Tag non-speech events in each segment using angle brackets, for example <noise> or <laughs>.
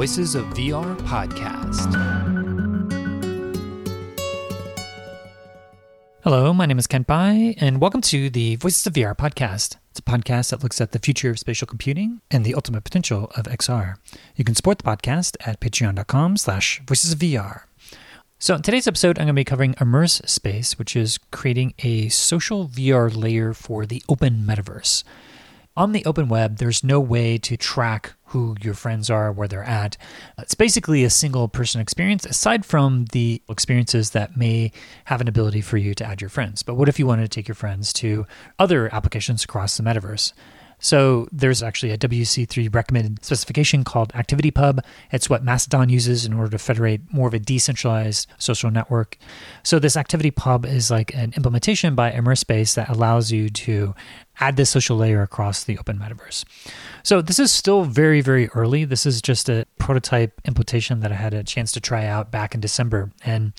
Voices of VR podcast. Hello, my name is Kent Bye, and welcome to the Voices of VR podcast. It's a podcast that looks at the future of spatial computing and the ultimate potential of XR. You can support the podcast at patreon.com slash voices of VR. So in today's episode, I'm going to be covering Immers Space, which is creating a social VR layer for the open metaverse. On the open web, there's no way to track who your friends are, where they're at. It's basically a single person experience, aside from the experiences that may have an ability for you to add your friends. But what if you wanted to take your friends to other applications across the metaverse? So there's actually a WC3 recommended specification called ActivityPub. It's what Mastodon uses in order to federate more of a decentralized social network. So this ActivityPub is like an implementation by Immers Space that allows you to add this social layer across the open metaverse. So this is still very, very early. This is just a prototype implementation that I had a chance to try out back in December and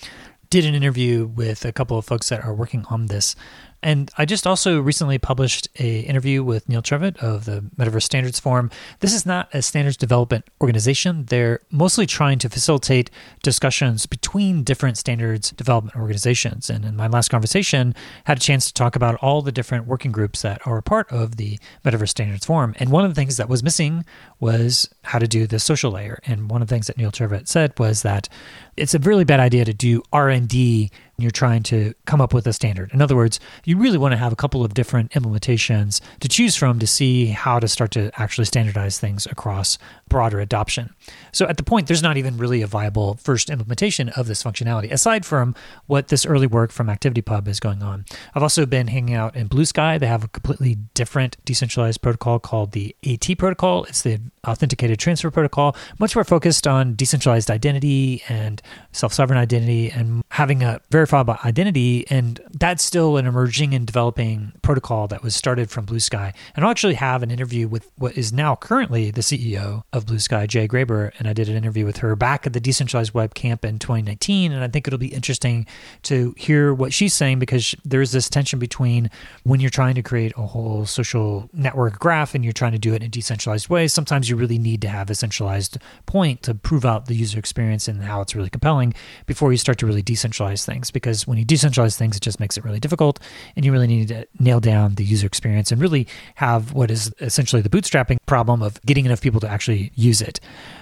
did an interview with a couple of folks that are working on this and I just also recently published a interview with Neil Trevett of the Metaverse Standards Forum. This is not a standards development organization. They're mostly trying to facilitate discussions between different standards development organizations. And in my last conversation, had a chance to talk about all the different working groups that are a part of the Metaverse Standards Forum. And one of the things that was missing was how to do the social layer. And one of the things that Neil Trevett said was that it's a really bad idea to do R&D when you're trying to come up with a standard. In other words, you really want to have a couple of different implementations to choose from to see how to start to actually standardize things across broader adoption. So at the point, there's not even really a viable first implementation of this functionality, aside from what this early work from ActivityPub is going on. I've also been hanging out in Bluesky They have a completely different decentralized protocol called the AT protocol. It's the Authenticated Transfer Protocol, much more focused on decentralized identity and self sovereign identity and having a verifiable identity. And that's still an emerging and developing protocol that was started from Blue Sky. And I'll actually have an interview with what is now currently the CEO of Blue Sky, Jay Graber. And I did an interview with her back at the Decentralized Web Camp in 2019. And I think it'll be interesting to hear what she's saying because there's this tension between when you're trying to create a whole social network graph and you're trying to do it in a decentralized way. Sometimes you really need to have a centralized point to prove out the user experience and how it's really compelling before you start to really decentralize things. Because when you decentralize things, it just makes it really difficult, and you really need to nail down the user experience and really have what is essentially the bootstrapping problem of getting enough people to actually use it.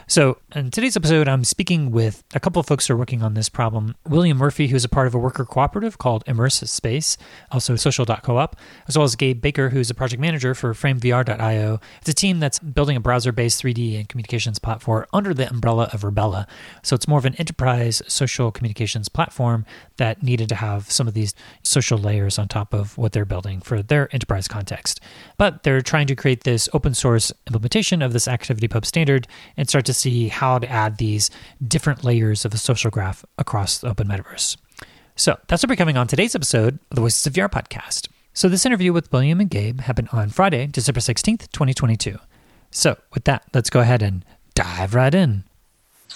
So, in today's episode, I'm speaking with a couple of folks who are working on this problem. William Murphy, who's a part of a worker cooperative called Immers Space, also social.coop, as well as Gabe Baker, who's a project manager for FrameVR.io. It's a team that's building a browser based 3D and communications platform under the umbrella of Virbela. So, it's more of an enterprise social communications platform that needed to have some of these social layers on top of what they're building for their enterprise context. But they're trying to create this open source implementation of this ActivityPub standard and start to see how to add these different layers of a social graph across the open metaverse. So that's what we're coming on today's episode of the Voices of VR podcast. So this interview with William and Gabe happened on Friday, December 16th, 2022. So with that, let's go ahead and dive right in.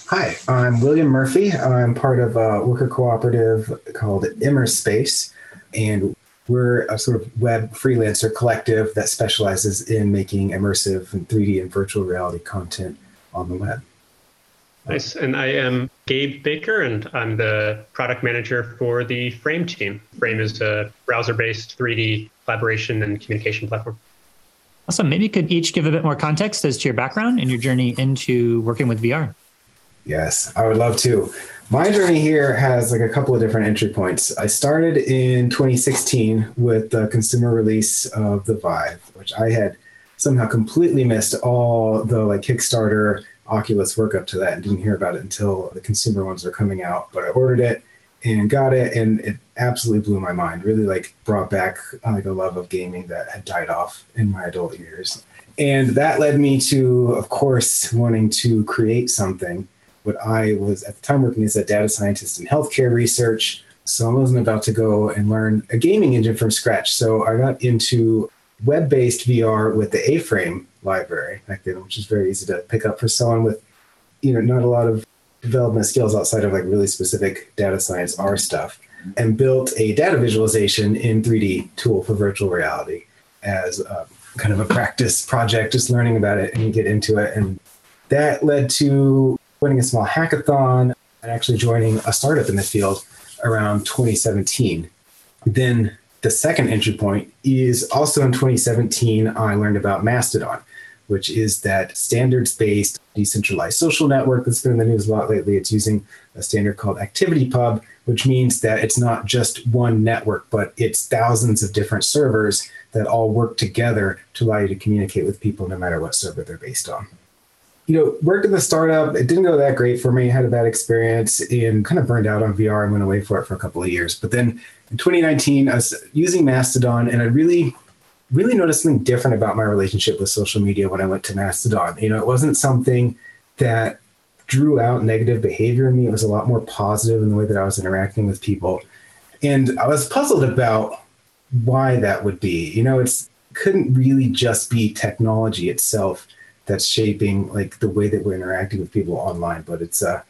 Hi, I'm William Murphy. I'm part of a worker cooperative called Immers Space, and we're a sort of web freelancer collective that specializes in making immersive and 3D and virtual reality content on the web. Nice. And I am Gabe Baker, and I'm the product manager for the Frame team. Frame is a browser based 3D collaboration and communication platform. Awesome. Maybe you could each give a bit more context as to your background and your journey into working with VR. Yes, I would love to. My journey here has like a couple of different entry points. I started in 2016 with the consumer release of the Vive, which I had somehow completely missed all the like Kickstarter Oculus work up to that and didn't hear about it until the consumer ones are coming out. But I ordered it and got it, and it absolutely blew my mind. Really like brought back uh, like a love of gaming that had died off in my adult years. And that led me to, of course, wanting to create something. What I was at the time working as a data scientist in healthcare research. So I wasn't about to go and learn a gaming engine from scratch. So I got into web-based VR with the A-Frame library back then, which is very easy to pick up for someone with, you know, not a lot of development skills outside of like really specific data science R stuff, and built a data visualization in 3D tool for virtual reality as a, kind of a practice project, just learning about it and get into it. And that led to winning a small hackathon and actually joining a startup in the field around 2017. Then the second entry point is also in 2017, I learned about Mastodon, which is that standards based decentralized social network that's been in the news a lot lately. It's using a standard called ActivityPub, which means that it's not just one network, but it's thousands of different servers that all work together to allow you to communicate with people no matter what server they're based on you know, worked in the startup. It didn't go that great for me. I had a bad experience and kind of burned out on VR and went away for it for a couple of years. But then in 2019, I was using Mastodon and I really, really noticed something different about my relationship with social media when I went to Mastodon. You know, it wasn't something that drew out negative behavior in me. It was a lot more positive in the way that I was interacting with people. And I was puzzled about why that would be. You know, it's couldn't really just be technology itself that's shaping like the way that we're interacting with people online. But it's uh,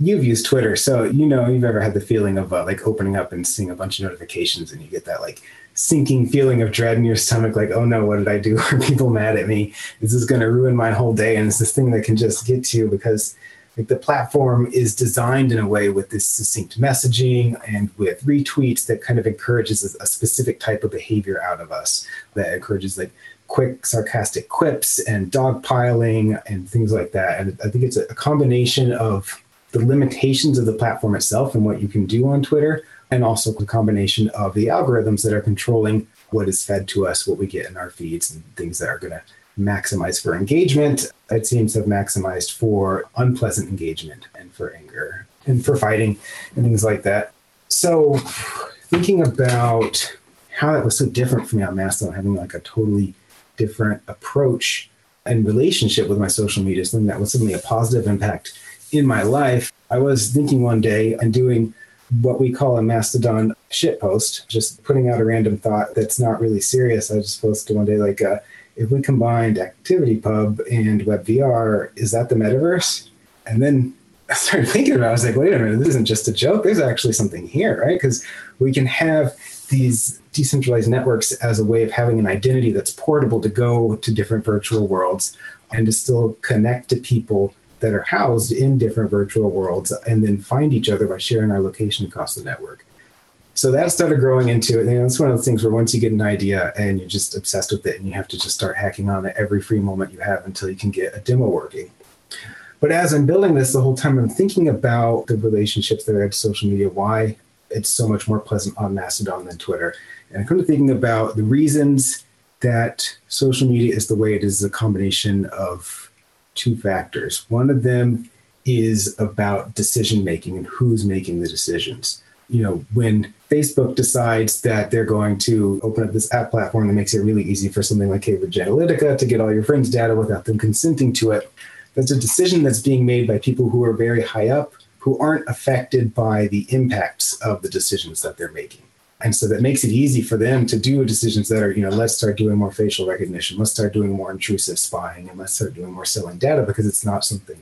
you've used Twitter, so you know you've ever had the feeling of uh, like opening up and seeing a bunch of notifications, and you get that like sinking feeling of dread in your stomach, like, oh no, what did I do? <laughs> Are people mad at me? This is going to ruin my whole day? And it's this thing that can just get to you because like the platform is designed in a way with this succinct messaging and with retweets that kind of encourages a, a specific type of behavior out of us that encourages like quick sarcastic quips and dogpiling and things like that. And I think it's a combination of the limitations of the platform itself and what you can do on Twitter, and also the combination of the algorithms that are controlling what is fed to us, what we get in our feeds, and things that are going to maximize for engagement. It seems have maximized for unpleasant engagement and for anger and for fighting and things like that. So, thinking about how that was so different for me on Mastodon, having like a totally different approach and relationship with my social media, something that was suddenly a positive impact in my life. I was thinking one day and doing what we call a Mastodon shit post, just putting out a random thought that's not really serious. I just posted one day like, uh, if we combined ActivityPub and WebVR, is that the metaverse? And then I started thinking about it. I was like, wait a minute, this isn't just a joke. There's actually something here, right? Because we can have these decentralized networks as a way of having an identity that's portable to go to different virtual worlds and to still connect to people that are housed in different virtual worlds and then find each other by sharing our location across the network. So that started growing into it. And it's one of those things where once you get an idea and you're just obsessed with it and you have to just start hacking on it every free moment you have until you can get a demo working. But as I'm building this the whole time, I'm thinking about the relationships that I have to social media, why it's so much more pleasant on Mastodon than Twitter. And I'm kind of thinking about the reasons that social media is the way it is a combination of two factors. One of them is about decision making and who's making the decisions. You know, when Facebook decides that they're going to open up this app platform that makes it really easy for something like Cambridge Analytica to get all your friends' data without them consenting to it, that's a decision that's being made by people who are very high up who aren't affected by the impacts of the decisions that they're making. And so that makes it easy for them to do decisions that are, you know, let's start doing more facial recognition, let's start doing more intrusive spying, and let's start doing more selling data because it's not something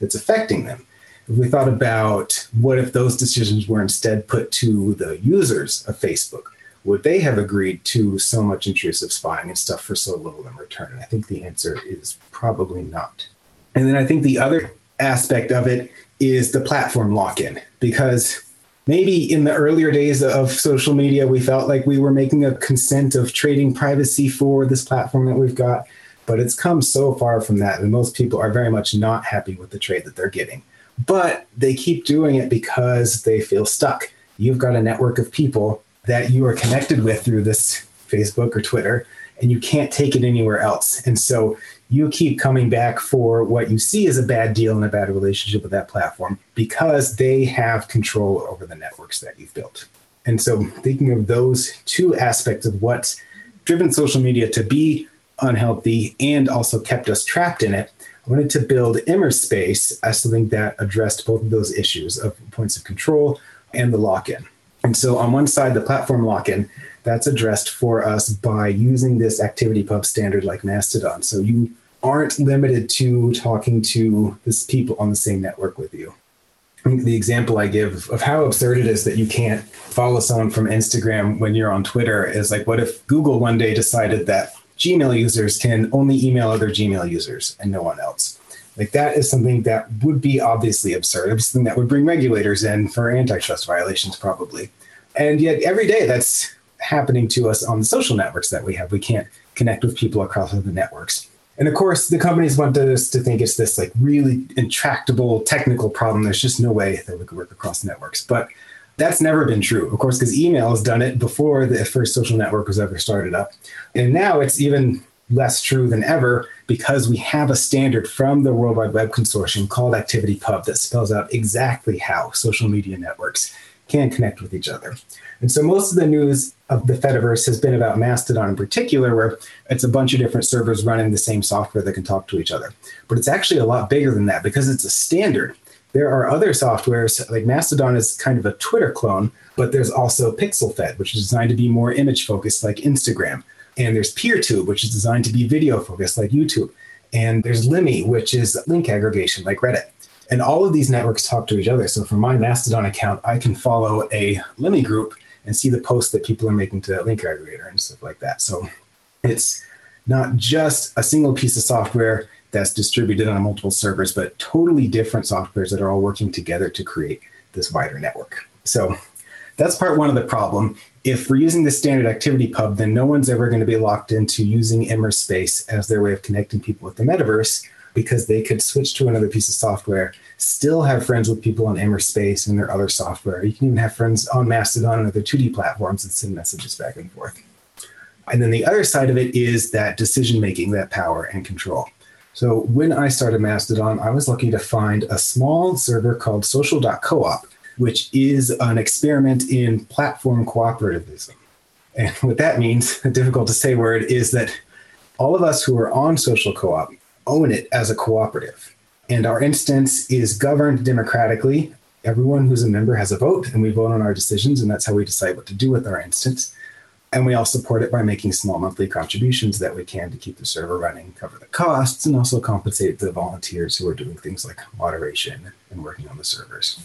that's affecting them. If we thought about what if those decisions were instead put to the users of Facebook, would they have agreed to so much intrusive spying and stuff for so little in return? And I think the answer is probably not. And then I think the other aspect of it is the platform lock in because maybe in the earlier days of social media, we felt like we were making a consent of trading privacy for this platform that we've got. But it's come so far from that, and most people are very much not happy with the trade that they're getting. But they keep doing it because they feel stuck. You've got a network of people that you are connected with through this Facebook or Twitter, and you can't take it anywhere else. And so you keep coming back for what you see as a bad deal and a bad relationship with that platform because they have control over the networks that you've built. And so, thinking of those two aspects of what's driven social media to be unhealthy and also kept us trapped in it, I wanted to build Immers Space as something that addressed both of those issues of points of control and the lock in. And so, on one side, the platform lock in, that's addressed for us by using this ActivityPub standard like Mastodon. So, you aren't limited to talking to this people on the same network with you. The example I give of how absurd it is that you can't follow someone from Instagram when you're on Twitter is like, what if Google one day decided that Gmail users can only email other Gmail users and no one else? Like that is something that would be obviously absurd. It's something that would bring regulators in for antitrust violations, probably. And yet every day that's happening to us on the social networks that we have. We can't connect with people across other networks. And of course, the companies want us to think it's this like really intractable technical problem. There's just no way that we could work across networks. But that's never been true, of course, because email has done it before the first social network was ever started up. And now it's even less true than ever because we have a standard from the World Wide Web Consortium called ActivityPub that spells out exactly how social media networks can connect with each other. And so most of the news of the Fediverse has been about Mastodon in particular, where it's a bunch of different servers running the same software that can talk to each other. But it's actually a lot bigger than that because it's a standard. There are other softwares, like Mastodon is kind of a Twitter clone, but there's also PixelFed, which is designed to be more image focused, like Instagram. And there's PeerTube, which is designed to be video focused, like YouTube. And there's Lemmy, which is link aggregation, like Reddit. And all of these networks talk to each other. So from my Mastodon account, I can follow a Lemmy group and see the posts that people are making to that link aggregator and stuff like that. So it's not just a single piece of software that's distributed on multiple servers, but totally different softwares that are all working together to create this wider network. So that's part one of the problem. If we're using the standard ActivityPub, then no one's ever going to be locked into using Immers Space as their way of connecting people with the metaverse because they could switch to another piece of software, still have friends with people on Immers Space and their other software. You can even have friends on Mastodon and other 2D platforms and send messages back and forth. And then the other side of it is that decision making, that power and control. So when I started Mastodon, I was lucky to find a small server called social.coop, which is an experiment in platform cooperativism. And what that means, <laughs> a difficult to say word, is that all of us who are on social co-op own it as a cooperative. And our instance is governed democratically. Everyone who's a member has a vote, and we vote on our decisions, and that's how we decide what to do with our instance. And we all support it by making small monthly contributions that we can to keep the server running, cover the costs, and also compensate the volunteers who are doing things like moderation and working on the servers.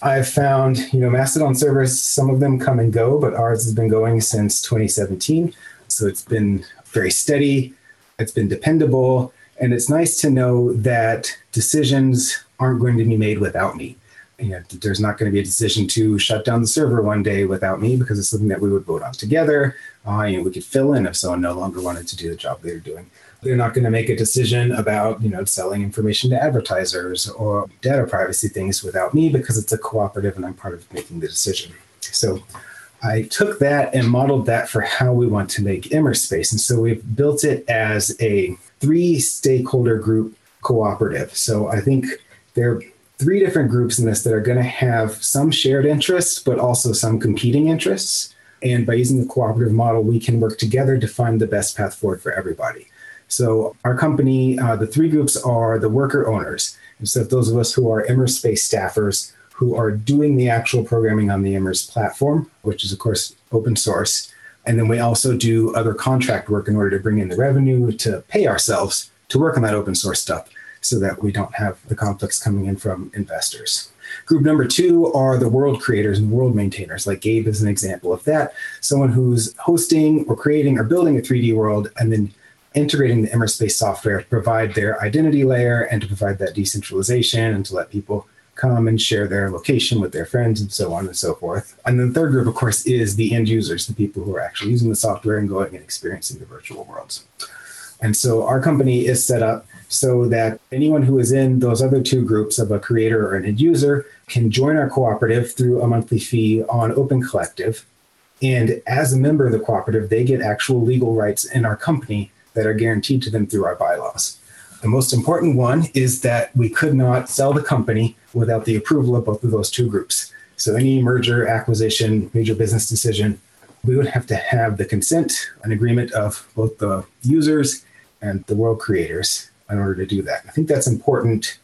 I've found, you know, Mastodon servers, some of them come and go, but ours has been going since 2017. So it's been very steady, it's been dependable, and it's nice to know that decisions aren't going to be made without me. You know, there's not going to be a decision to shut down the server one day without me because it's something that we would vote on together. Uh, you know, we could fill in if someone no longer wanted to do the job they were doing. They're not going to make a decision about, you know, selling information to advertisers or data privacy things without me because it's a cooperative and I'm part of making the decision. So I took that and modeled that for how we want to make Immers Space. And so we've built it as a three stakeholder group cooperative. So I think there are three different groups in this that are going to have some shared interests, but also some competing interests. And by using the cooperative model, we can work together to find the best path forward for everybody. So our company, uh, the three groups are the worker owners. And so those of us who are Immers Space staffers who are doing the actual programming on the Immers platform, which is of course open source. And then we also do other contract work in order to bring in the revenue to pay ourselves to work on that open source stuff so that we don't have the conflicts coming in from investors. Group number two are the world creators and world maintainers, like Gabe is an example of that. Someone who's hosting or creating or building a 3D world and then integrating the Immers Space software to provide their identity layer and to provide that decentralization and to let people come and share their location with their friends and so on and so forth. And then the third group, of course, is the end users, the people who are actually using the software and going and experiencing the virtual worlds. And so our company is set up so that anyone who is in those other two groups of a creator or an end user can join our cooperative through a monthly fee on Open Collective. And as a member of the cooperative, they get actual legal rights in our company that are guaranteed to them through our bylaws. The most important one is that we could not sell the company without the approval of both of those two groups. So, any merger, acquisition, major business decision, we would have to have the consent, an agreement of both the users and the world creators in order to do that. I think that's important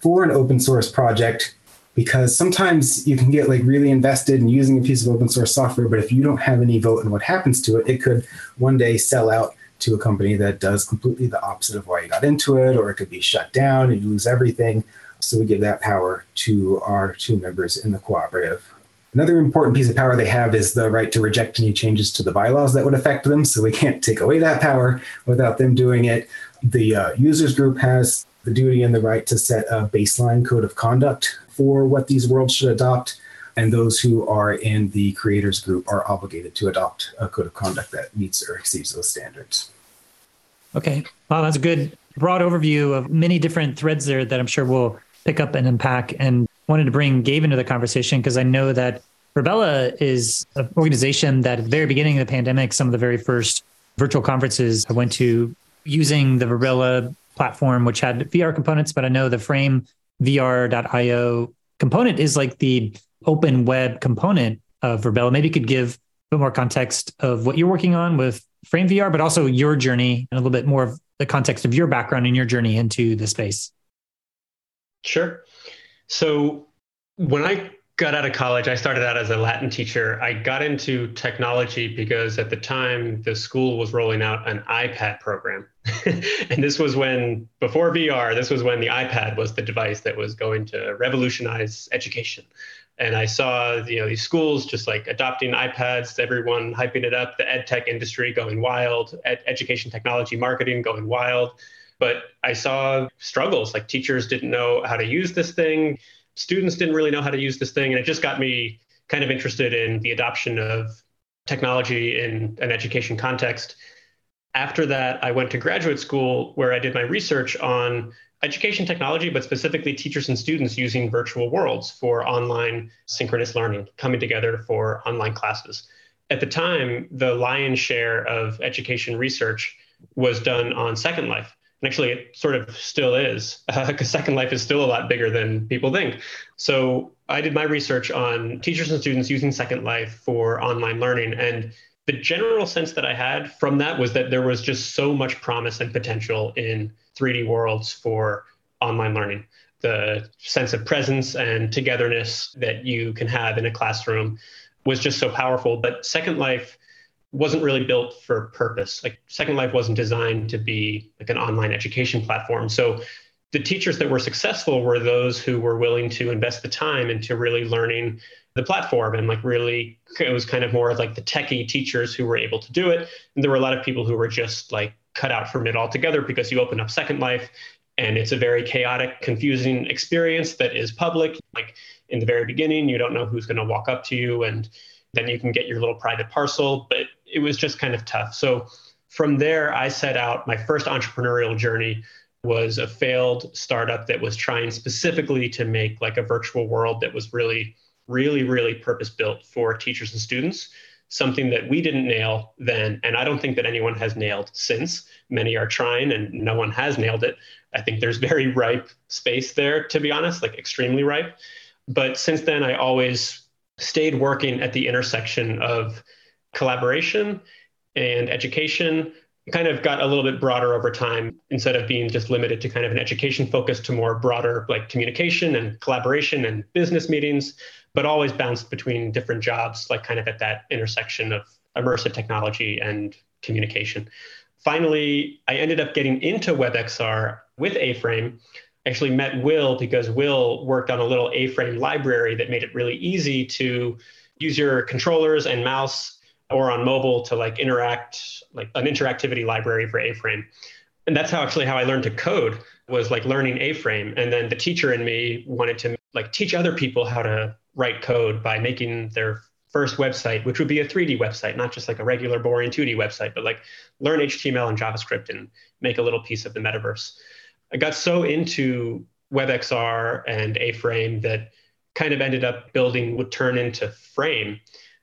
for an open source project because sometimes you can get like really invested in using a piece of open source software, but if you don't have any vote in what happens to it, it could one day sell out to a company that does completely the opposite of why you got into it, or it could be shut down and you lose everything. So we give that power to our two members in the cooperative. Another important piece of power they have is the right to reject any changes to the bylaws that would affect them. So we can't take away that power without them doing it. The uh, users group has the duty and the right to set a baseline code of conduct for what these worlds should adopt. And those who are in the creators group are obligated to adopt a code of conduct that meets or exceeds those standards. Okay. Wow, that's a good broad overview of many different threads there that I'm sure we'll pick up and unpack. And wanted to bring Gabe into the conversation because I know that Virbela is an organization that at the very beginning of the pandemic, some of the very first virtual conferences I went to using the Virbela platform, which had VR components, but I know the Frame VR.io component is like the open web component of Virbela. Maybe you could give a bit more context of what you're working on with Frame VR, but also your journey and a little bit more of the context of your background and your journey into the space. Sure. So when I got out of college, I started out as a Latin teacher. I got into technology because at the time the school was rolling out an iPad program. <laughs> and this was when, before VR, this was when the iPad was the device that was going to revolutionize education. And I saw, you know, these schools just like adopting iPads, everyone hyping it up, the ed tech industry going wild, ed- education technology marketing going wild. But I saw struggles, like teachers didn't know how to use this thing students didn't really know how to use this thing. And it just got me kind of interested in the adoption of technology in an education context. After that, I went to graduate school where I did my research on education technology, but specifically teachers and students using virtual worlds for online synchronous learning, coming together for online classes. At the time, the lion's share of education research was done on Second Life. And actually, it sort of still is, because uh, Second Life is still a lot bigger than people think. So I did my research on teachers and students using Second Life for online learning. And the general sense that I had from that was that there was just so much promise and potential in 3D worlds for online learning. The sense of presence and togetherness that you can have in a classroom was just so powerful. But Second Life wasn't really built for purpose. Like Second Life wasn't designed to be like an online education platform. So the teachers that were successful were those who were willing to invest the time into really learning the platform and like really it was kind of more of like the techie teachers who were able to do it. And there were a lot of people who were just like cut out from it altogether because you open up Second Life and it's a very chaotic, confusing experience that is public. Like in the very beginning, you don't know who's going to walk up to you and then you can get your little private parcel, but it was just kind of tough. So from there, I set out my first entrepreneurial journey was a failed startup that was trying specifically to make like a virtual world that was really, really, really purpose built for teachers and students. Something that we didn't nail then, and I don't think that anyone has nailed since. Many are trying, and no one has nailed it. I think there's very ripe space there, to be honest, like extremely ripe. But since then, I always stayed working at the intersection of collaboration and education. Kind of got a little bit broader over time instead of being just limited to kind of an education focus to more broader like communication and collaboration and business meetings but always bounced between different jobs like kind of at that intersection of immersive technology and communication. Finally i ended up getting into webxr with a-frame actually met will because will worked on a little a-frame library that made it really easy to use your controllers and mouse or on mobile to like interact, like an interactivity library for A-frame. And that's how actually how I learned to code was like learning A-frame. And then the teacher in me wanted to like teach other people how to write code by making their first website, which would be a 3D website, not just like a regular boring 2D website, but like learn HTML and JavaScript and make a little piece of the metaverse. I got so into WebXR and A-frame that kind of ended up building would turn into Frame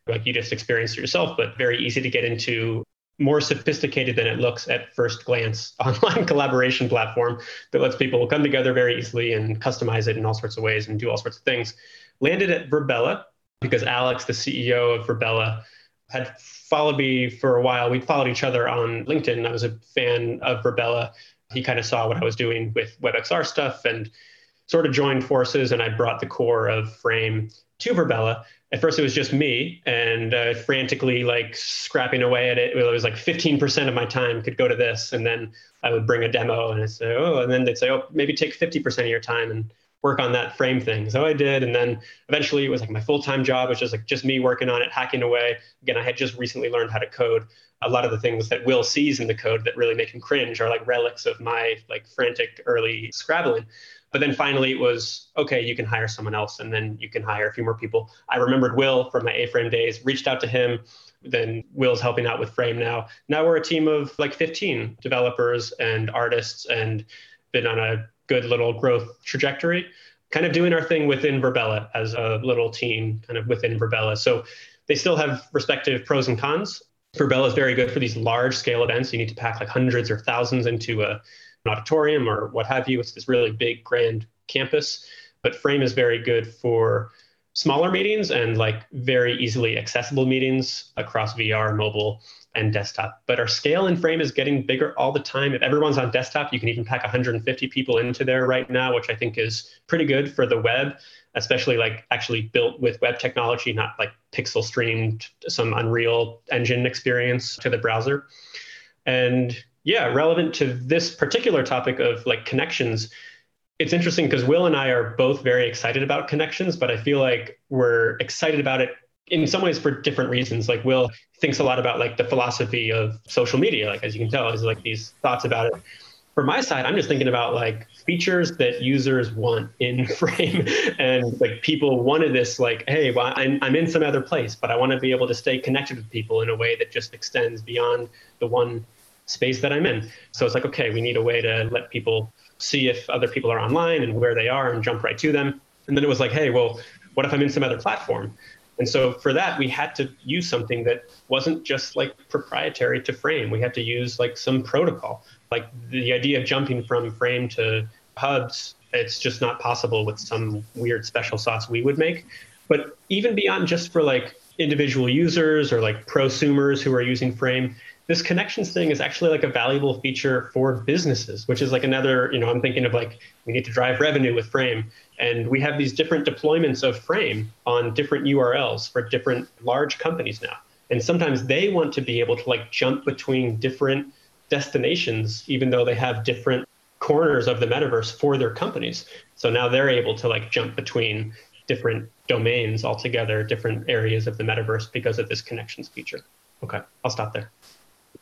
like you just experienced yourself, but very easy to get into more sophisticated than it looks at first glance <laughs> online collaboration platform that lets people come together very easily and customize it in all sorts of ways and do all sorts of things. Landed at Virbela because Alex, the CEO of Virbela, had followed me for a while. We'd followed each other on LinkedIn. I was a fan of Virbela. He kind of saw what I was doing with WebXR stuff and sort of joined forces. And I brought the core of Frame to Virbela. at first it was just me and uh, frantically like scrapping away at it. It was like 15% of my time could go to this. And then I would bring a demo and I'd say, oh, and then they'd say, oh, maybe take 50% of your time and work on that frame thing. So I did. And then eventually it was like my full time job, which was like just me working on it, hacking away. Again, I had just recently learned how to code. A lot of the things that Will sees in the code that really make him cringe are like relics of my like frantic early scrabbling. But then finally it was okay, you can hire someone else and then you can hire a few more people. I remembered Will from my A frame days, reached out to him. Then Will's helping out with Frame now. Now we're a team of like 15 developers and artists and been on a good little growth trajectory, kind of doing our thing within Virbela as a little team, kind of within Virbela. So they still have respective pros and cons. Virbela is very good for these large scale events. You need to pack like hundreds or thousands into a, an auditorium or what have you. It's this really big, grand campus. But Frame is very good for smaller meetings and like very easily accessible meetings across VR, mobile, and desktop. But our scale and frame is getting bigger all the time. If everyone's on desktop, you can even pack 150 people into there right now, which I think is pretty good for the web, especially like actually built with web technology, not like pixel streamed some Unreal Engine experience to the browser. And yeah, relevant to this particular topic of like connections, it's interesting because Will and I are both very excited about connections, but I feel like we're excited about it in some ways for different reasons. Like Will thinks a lot about like the philosophy of social media, like as you can tell, is like these thoughts about it. For my side, I'm just thinking about like features that users want in <laughs> frame and like people wanted this like, hey, well, I'm, I'm in some other place, but I want to be able to stay connected with people in a way that just extends beyond the one space that I'm in. So it's like, okay, we need a way to let people see if other people are online and where they are and jump right to them. And then it was like, hey, well, what if I'm in some other platform? And so for that, we had to use something that wasn't just like proprietary to Frame. We had to use like some protocol. Like the idea of jumping from Frame to hubs, it's just not possible with some weird special sauce we would make. But even beyond just for like individual users or like prosumers who are using Frame, this connections thing is actually like a valuable feature for businesses, which is like another, you know, I'm thinking of like we need to drive revenue with Frame. And we have these different deployments of Frame on different URLs for different large companies now. And sometimes they want to be able to like jump between different destinations, even though they have different corners of the metaverse for their companies. So now they're able to like jump between different domains altogether, different areas of the metaverse because of this connections feature. Okay, I'll stop there.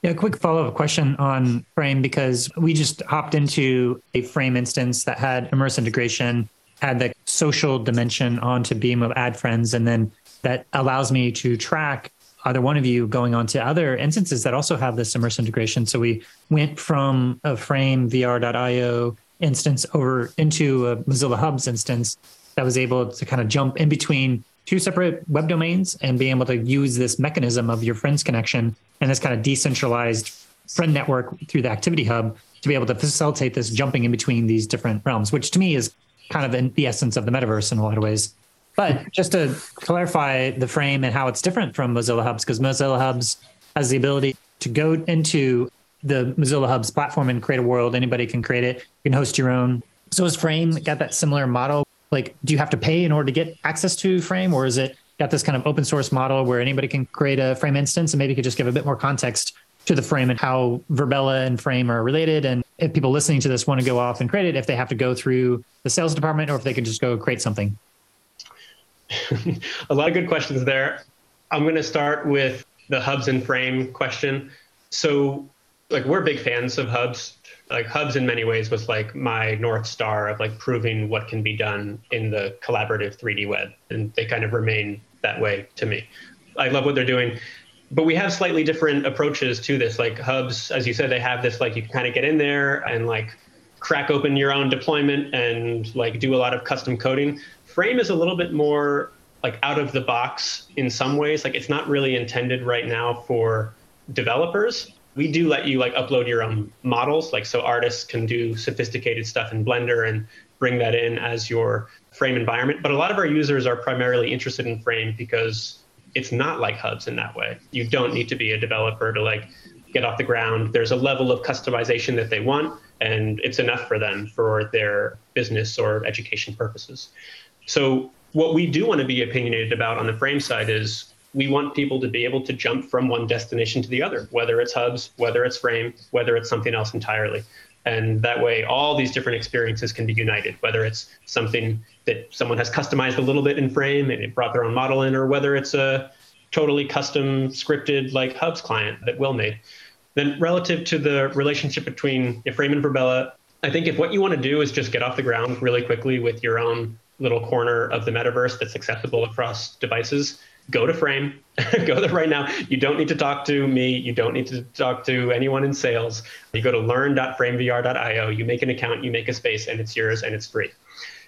Yeah, a quick follow up question on Frame because we just hopped into a Frame instance that had Immers integration, had the social dimension onto Beam of add friends, and then that allows me to track either one of you going on to other instances that also have this Immers integration. So we went from a Frame VR.io instance over into a Mozilla Hubs instance that was able to kind of jump in between two separate web domains and being able to use this mechanism of your friends connection and this kind of decentralized friend network through the ActivityPub to be able to facilitate this jumping in between these different realms, which to me is kind of the essence of the metaverse in a lot of ways. But just to clarify the frame and how it's different from Mozilla Hubs, because Mozilla Hubs has the ability to go into the Mozilla Hubs platform and create a world. Anybody can create it. You can host your own. So is Frame got that similar model like do you have to pay in order to get access to frame or is it got this kind of open source model where anybody can create a frame instance and maybe you could just give a bit more context to the frame and how Virbela and frame are related? And if people listening to this want to go off and create it if they have to go through the sales department or if they can just go create something? <laughs> A lot of good questions there. I'm going to start with the hubs and frame question. So like we're big fans of hubs like hubs in many ways was like my north star of like proving what can be done in the collaborative 3d web and they kind of remain that way to me. I love what they're doing but we have slightly different approaches to this. Like hubs as you said they have this like you can kind of get in there and like crack open your own deployment and like do a lot of custom coding. Frame is a little bit more like out of the box in some ways. Like it's not really intended right now for developers we do let you like upload your own models like so artists can do sophisticated stuff in blender and bring that in as your frame environment. But a lot of our users are primarily interested in frame because it's not like hubs in that way. You don't need to be a developer to like get off the ground. There's a level of customization that they want and it's enough for them for their business or education purposes. So what we do want to be opinionated about on the frame side is we want people to be able to jump from one destination to the other, whether it's hubs, whether it's frame, whether it's something else entirely. And that way, all these different experiences can be united, whether it's something that someone has customized a little bit in Frame and it brought their own model in, or whether it's a totally custom scripted like Hubs client that Will made. Then, relative to the relationship between Frame and Virbela, I think if what you want to do is just get off the ground really quickly with your own little corner of the metaverse that's accessible across devices, go to Frame, <laughs> go there right now. You don't need to talk to me. You don't need to talk to anyone in sales. You go to learn.framevr.io, you make an account, you make a space, and it's yours and it's free.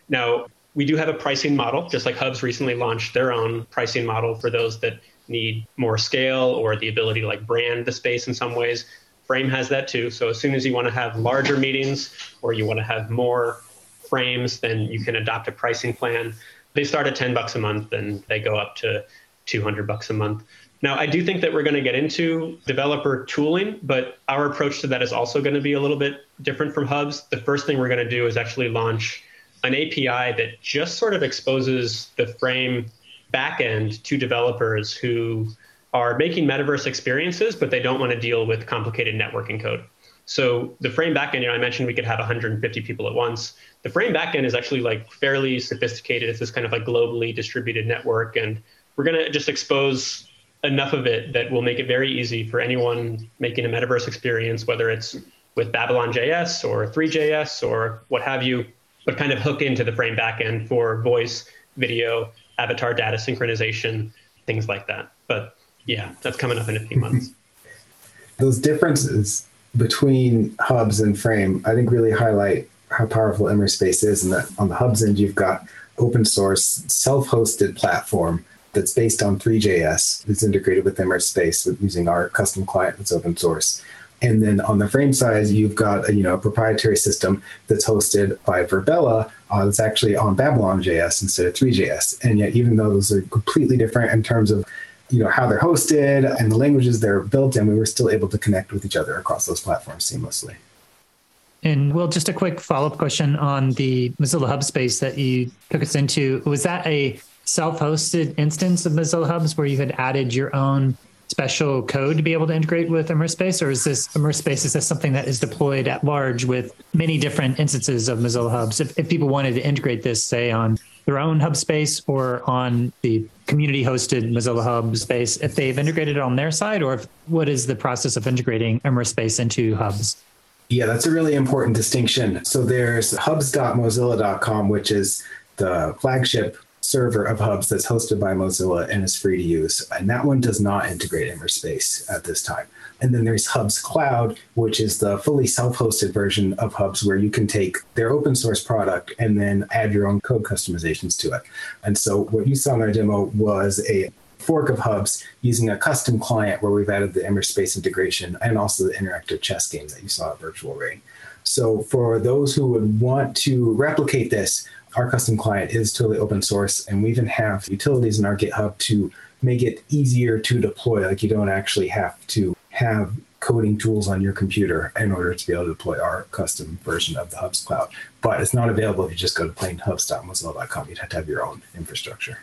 Now, we do have a pricing model, just like Hubs recently launched their own pricing model for those that need more scale or the ability to like brand the space in some ways. Frame has that too. So as soon as you want to have larger meetings or you want to have more frames, then you can adopt a pricing plan. They start at 10 bucks a month and they go up to 200 bucks a month. Now, I do think that we're going to get into developer tooling, but our approach to that is also going to be a little bit different from Hubs. The first thing we're going to do is actually launch an API that just sort of exposes the frame backend to developers who are making metaverse experiences, but they don't want to deal with complicated networking code. So the frame backend, you know, I mentioned we could have 150 people at once. The frame backend is actually like fairly sophisticated. It's this kind of like globally distributed network, and we're going to just expose enough of it that will make it very easy for anyone making a metaverse experience, whether it's with Babylon JS or Three.js or what have you, but kind of hook into the frame backend for voice, video, avatar data synchronization, things like that. But yeah, that's coming up in a few months. <laughs> Those differences between hubs and frame, I think really highlight how powerful Immers Space is. And that on the hubs end, you've got open source, self-hosted platform that's based on Three.js. It's integrated with Immers Space using our custom client that's open source. And then on the frame side, you've got a, you know a proprietary system that's hosted by Virbela uh, that's actually on Babylon JS instead of Three.js. And yet, even though those are completely different in terms of you know how they're hosted and the languages they're built in, we were still able to connect with each other across those platforms seamlessly. And well, just a quick follow-up question on the Mozilla Hub space that you took us into. Was that a self-hosted instance of Mozilla Hubs where you had added your own special code to be able to integrate with Immers Space, or is this Immers Space is this something that is deployed at large with many different instances of Mozilla Hubs? If, if people wanted to integrate this, say on their own hub space or on the community hosted Mozilla Hub space, if they've integrated it on their side, or if, what is the process of integrating Immers Space into hubs? Yeah, that's a really important distinction. So there's hubs.mozilla.com, which is the flagship server of hubs that's hosted by Mozilla and is free to use. And that one does not integrate Immers Space at this time. And then there's Hubs Cloud, which is the fully self hosted version of Hubs where you can take their open source product and then add your own code customizations to it. And so what you saw in our demo was a fork of Hubs using a custom client where we've added the Immers Space integration and also the interactive chess game that you saw at Virtual Rain. So for those who would want to replicate this, our custom client is totally open source, and we even have utilities in our GitHub to make it easier to deploy. Like you don't actually have to have coding tools on your computer in order to be able to deploy our custom version of the Hubs cloud. But it's not available if you just go to plain hubs.mozilla.com. You'd have to have your own infrastructure.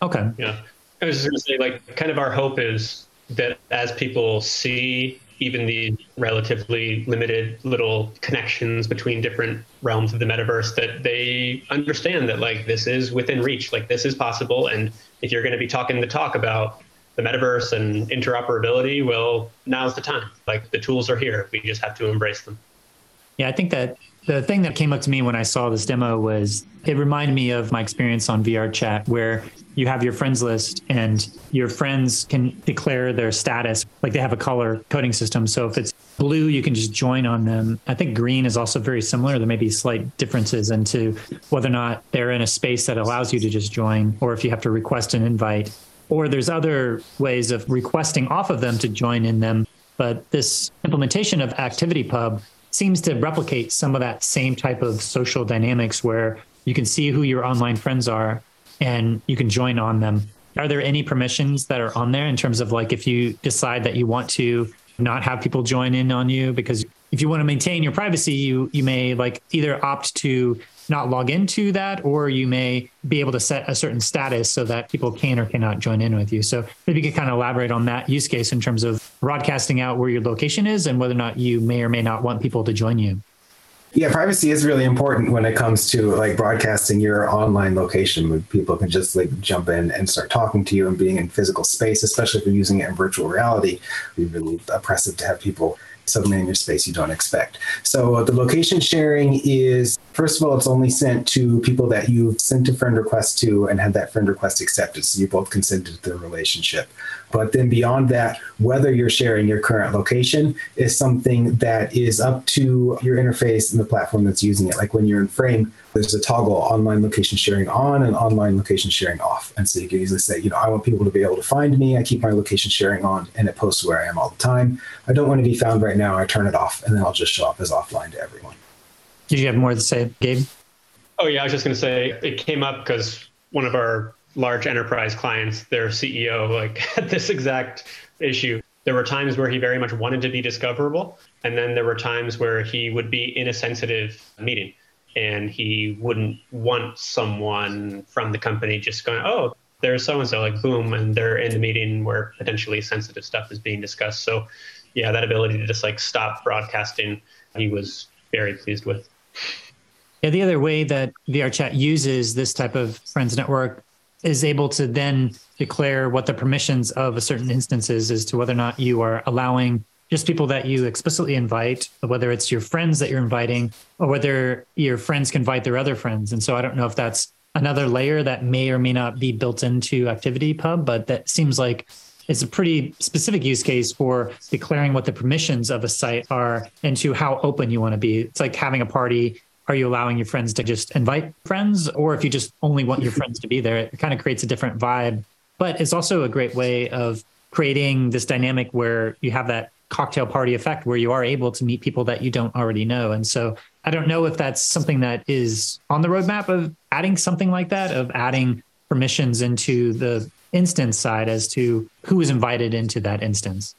Okay. Yeah. I was just going to say, like, kind of our hope is that as people see even the relatively limited little connections between different realms of the metaverse that they understand that like this is within reach like this is possible. And if you're going to be talking the talk about the metaverse and interoperability well now's the time. Like the tools are here. We just have to embrace them. Yeah i think that the thing that came up to me when I saw this demo was it reminded me of my experience on VRChat where you have your friends list and your friends can declare their status like they have a color coding system. So if it's blue, you can just join on them. I think green is also very similar. There may be slight differences into whether or not they're in a space that allows you to just join or if you have to request an invite. Or there's other ways of requesting off of them to join in them. But this implementation of ActivityPub seems to replicate some of that same type of social dynamics where you can see who your online friends are and you can join on them. Are there any permissions that are on there in terms of like if you decide that you want to not have people join in on you because if you want to maintain your privacy, you you may like either opt to not log into that, or you may be able to set a certain status so that people can or cannot join in with you. So maybe you could kind of elaborate on that use case in terms of broadcasting out where your location is and whether or not you may or may not want people to join you. Yeah, privacy is really important when it comes to like broadcasting your online location when people can just like jump in and start talking to you and being in physical space, especially if you're using it in virtual reality. It'd be really oppressive to have people suddenly in your space you don't expect. So the location sharing is first of all, it's only sent to people that you've sent a friend request to and had that friend request accepted. So you both consented to the relationship. But then beyond that, whether you're sharing your current location is something that is up to your interface and the platform that's using it. Like when you're in Frame, there's a toggle online location sharing on and online location sharing off. And so you can easily say, you know, I want people to be able to find me. I keep my location sharing on and it posts where I am all the time. I don't want to be found right now. I turn it off and then I'll just show up as offline to everyone. Did you have more to say, Gabe? Oh, yeah. I was just going to say it came up because one of our large enterprise clients, their CEO, like <laughs> had this exact issue. There were times where he very much wanted to be discoverable. And then there were times where he would be in a sensitive meeting and he wouldn't want someone from the company just going, oh, there's so and so, like boom, and they're in the meeting where potentially sensitive stuff is being discussed. So, yeah, that ability to just like stop broadcasting, he was very pleased with. Yeah, the other way that VRChat uses this type of friends network is able to then declare what the permissions of a certain instance is as to whether or not you are allowing just people that you explicitly invite, whether it's your friends that you're inviting, or whether your friends can invite their other friends. And so I don't know if that's another layer that may or may not be built into ActivityPub, but that seems like it's a pretty specific use case for declaring what the permissions of a site are into how open you want to be. It's like having a party are you allowing your friends to just invite friends? Or if you just only want your friends to be there it kind of creates a different vibe. But it's also a great way of creating this dynamic where you have that cocktail party effect where you are able to meet people that you don't already know. And so i don't know if that's something that is on the roadmap of adding something like that of adding permissions into the instance side as to who is invited into that instance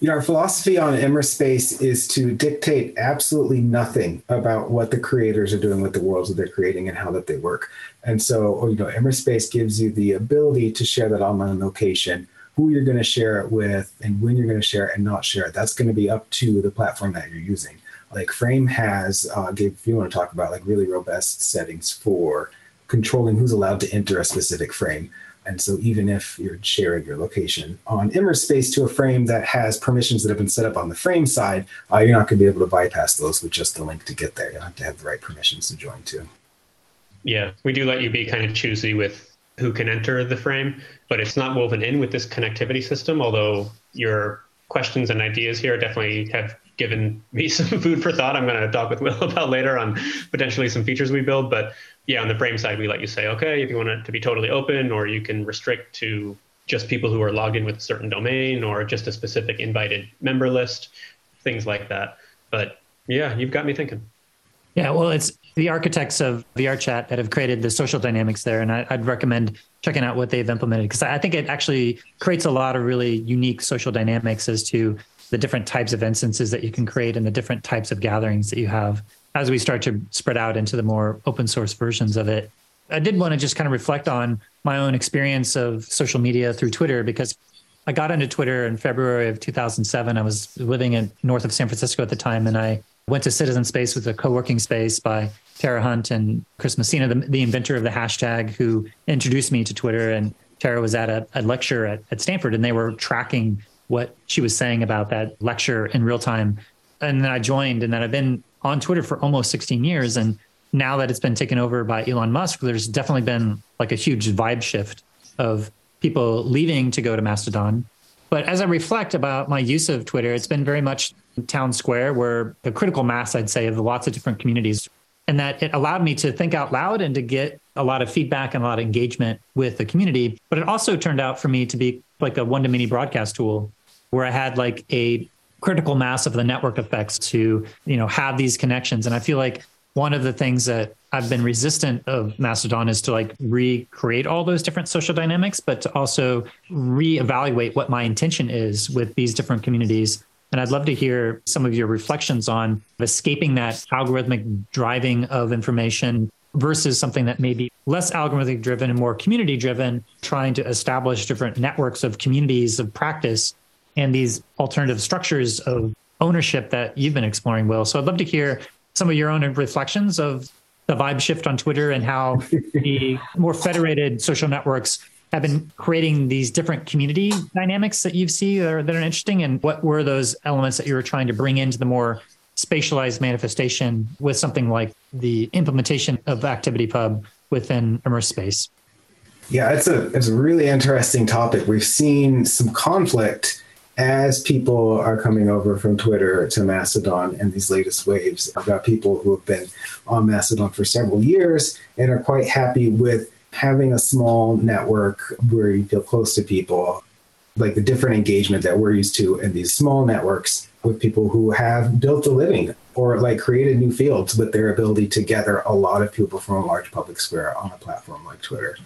you know, our philosophy on Immers Space is to dictate absolutely nothing about what the creators are doing with the worlds that they're creating and how that they work. And so, you know, Immers Space gives you the ability to share that online location, who you're going to share it with, and when you're going to share it and not share it. That's going to be up to the platform that you're using. Like Frame has, uh, if you want to talk about like really robust settings for controlling who's allowed to enter a specific frame. And so even if you're sharing your location on Immers Space to a frame that has permissions that have been set up on the frame side, uh, you're not going to be able to bypass those with just the link to get there. You have to have the right permissions to join too. Yeah, we do let you be kind of choosy with who can enter the frame, but it's not woven in with this connectivity system, although your questions and ideas here definitely have given me <laughs> some food for thought. I'm going to talk with Will <laughs> about later on potentially some features we build, but yeah, on the frame side, we let you say, okay, if you want it to be totally open, or you can restrict to just people who are logged in with a certain domain, or just a specific invited member list, things like that. But yeah, you've got me thinking. Yeah, well, it's the architects of VRChat that have created the social dynamics there, and I, would recommend checking out what they've implemented because I think it actually creates a lot of really unique social dynamics as to the different types of instances that you can create and the different types of gatherings that you have as we start to spread out into the more open source versions of it. I did want to just kind of reflect on my own experience of social media through Twitter because I got into Twitter in February of 2007. I was living in north of San Francisco at the time, and I went to Citizen Space with a co-working space by Tara Hunt and Chris Messina, the, the inventor of the hashtag, who introduced me to Twitter. And Tara was at a, a lecture at, at Stanford, and they were tracking what she was saying about that lecture in real time. And then I joined, and then I've been on Twitter for almost 16 years. And now that it's been taken over by Elon Musk, there's definitely been like a huge vibe shift of people leaving to go to Mastodon. But as I reflect about my use of Twitter, it's been very much town square where the critical mass, I'd say, of lots of different communities. And that it allowed me to think out loud and to get a lot of feedback and a lot of engagement with the community. But it also turned out for me to be like a one to many broadcast tool where I had like a critical mass of the network effects to you know have these connections and i feel like one of the things that i've been resistant of mastodon is to like recreate all those different social dynamics but to also reevaluate what my intention is with these different communities and i'd love to hear some of your reflections on escaping that algorithmic driving of information versus something that may be less algorithmic driven and more community driven trying to establish different networks of communities of practice and these alternative structures of ownership that you've been exploring, Will. So I'd love to hear some of your own reflections of the vibe shift on Twitter and how <laughs> the more federated social networks have been creating these different community dynamics that you see that are, that are interesting? And what were those elements that you were trying to bring into the more spatialized manifestation with something like the implementation of ActivityPub within Immers Space? Yeah, it's a it's a really interesting topic. We've seen some conflict as people are coming over from Twitter to Mastodon and these latest waves. I've got people who have been on Mastodon for several years and are quite happy with having a small network where you feel close to people, like the different engagement that we're used to in these small networks with people who have built a living or like created new fields with their ability to gather a lot of people from a large public square on a platform like Twitter.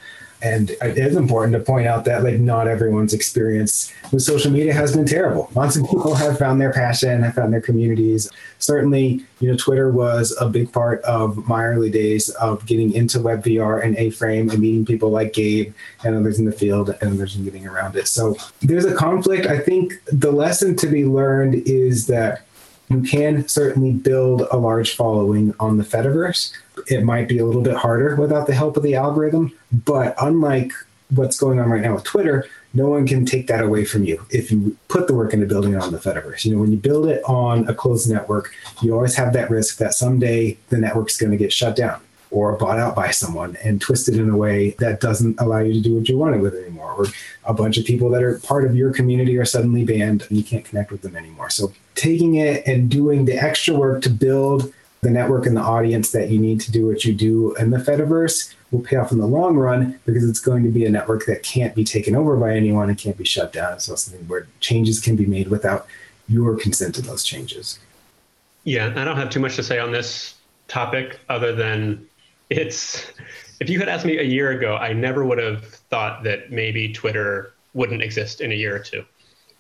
And it is important to point out that like not everyone's experience with social media has been terrible. Lots of people have found their passion, have found their communities. Certainly, you know, Twitter was a big part of my early days of getting into WebVR and A-Frame and meeting people like Gabe and others in the field and others in getting around it. So there's a conflict. I think the lesson to be learned is that you can certainly build a large following on the Fediverse. It might be a little bit harder without the help of the algorithm, but unlike what's going on right now with Twitter, no one can take that away from you if you put the work into building it on the Fediverse. You know, when you build it on a closed network, you always have that risk that someday the network's going to get shut down or bought out by someone and twisted in a way that doesn't allow you to do what you wanted with it anymore. Or a bunch of people that are part of your community are suddenly banned and you can't connect with them anymore. So taking it and doing the extra work to build the network and the audience that you need to do what you do in the Fediverse will pay off in the long run because it's going to be a network that can't be taken over by anyone and can't be shut down. So something where changes can be made without your consent to those changes. Yeah, I don't have too much to say on this topic other than it's if you had asked me a year ago, I never would have thought that maybe Twitter wouldn't exist in a year or two.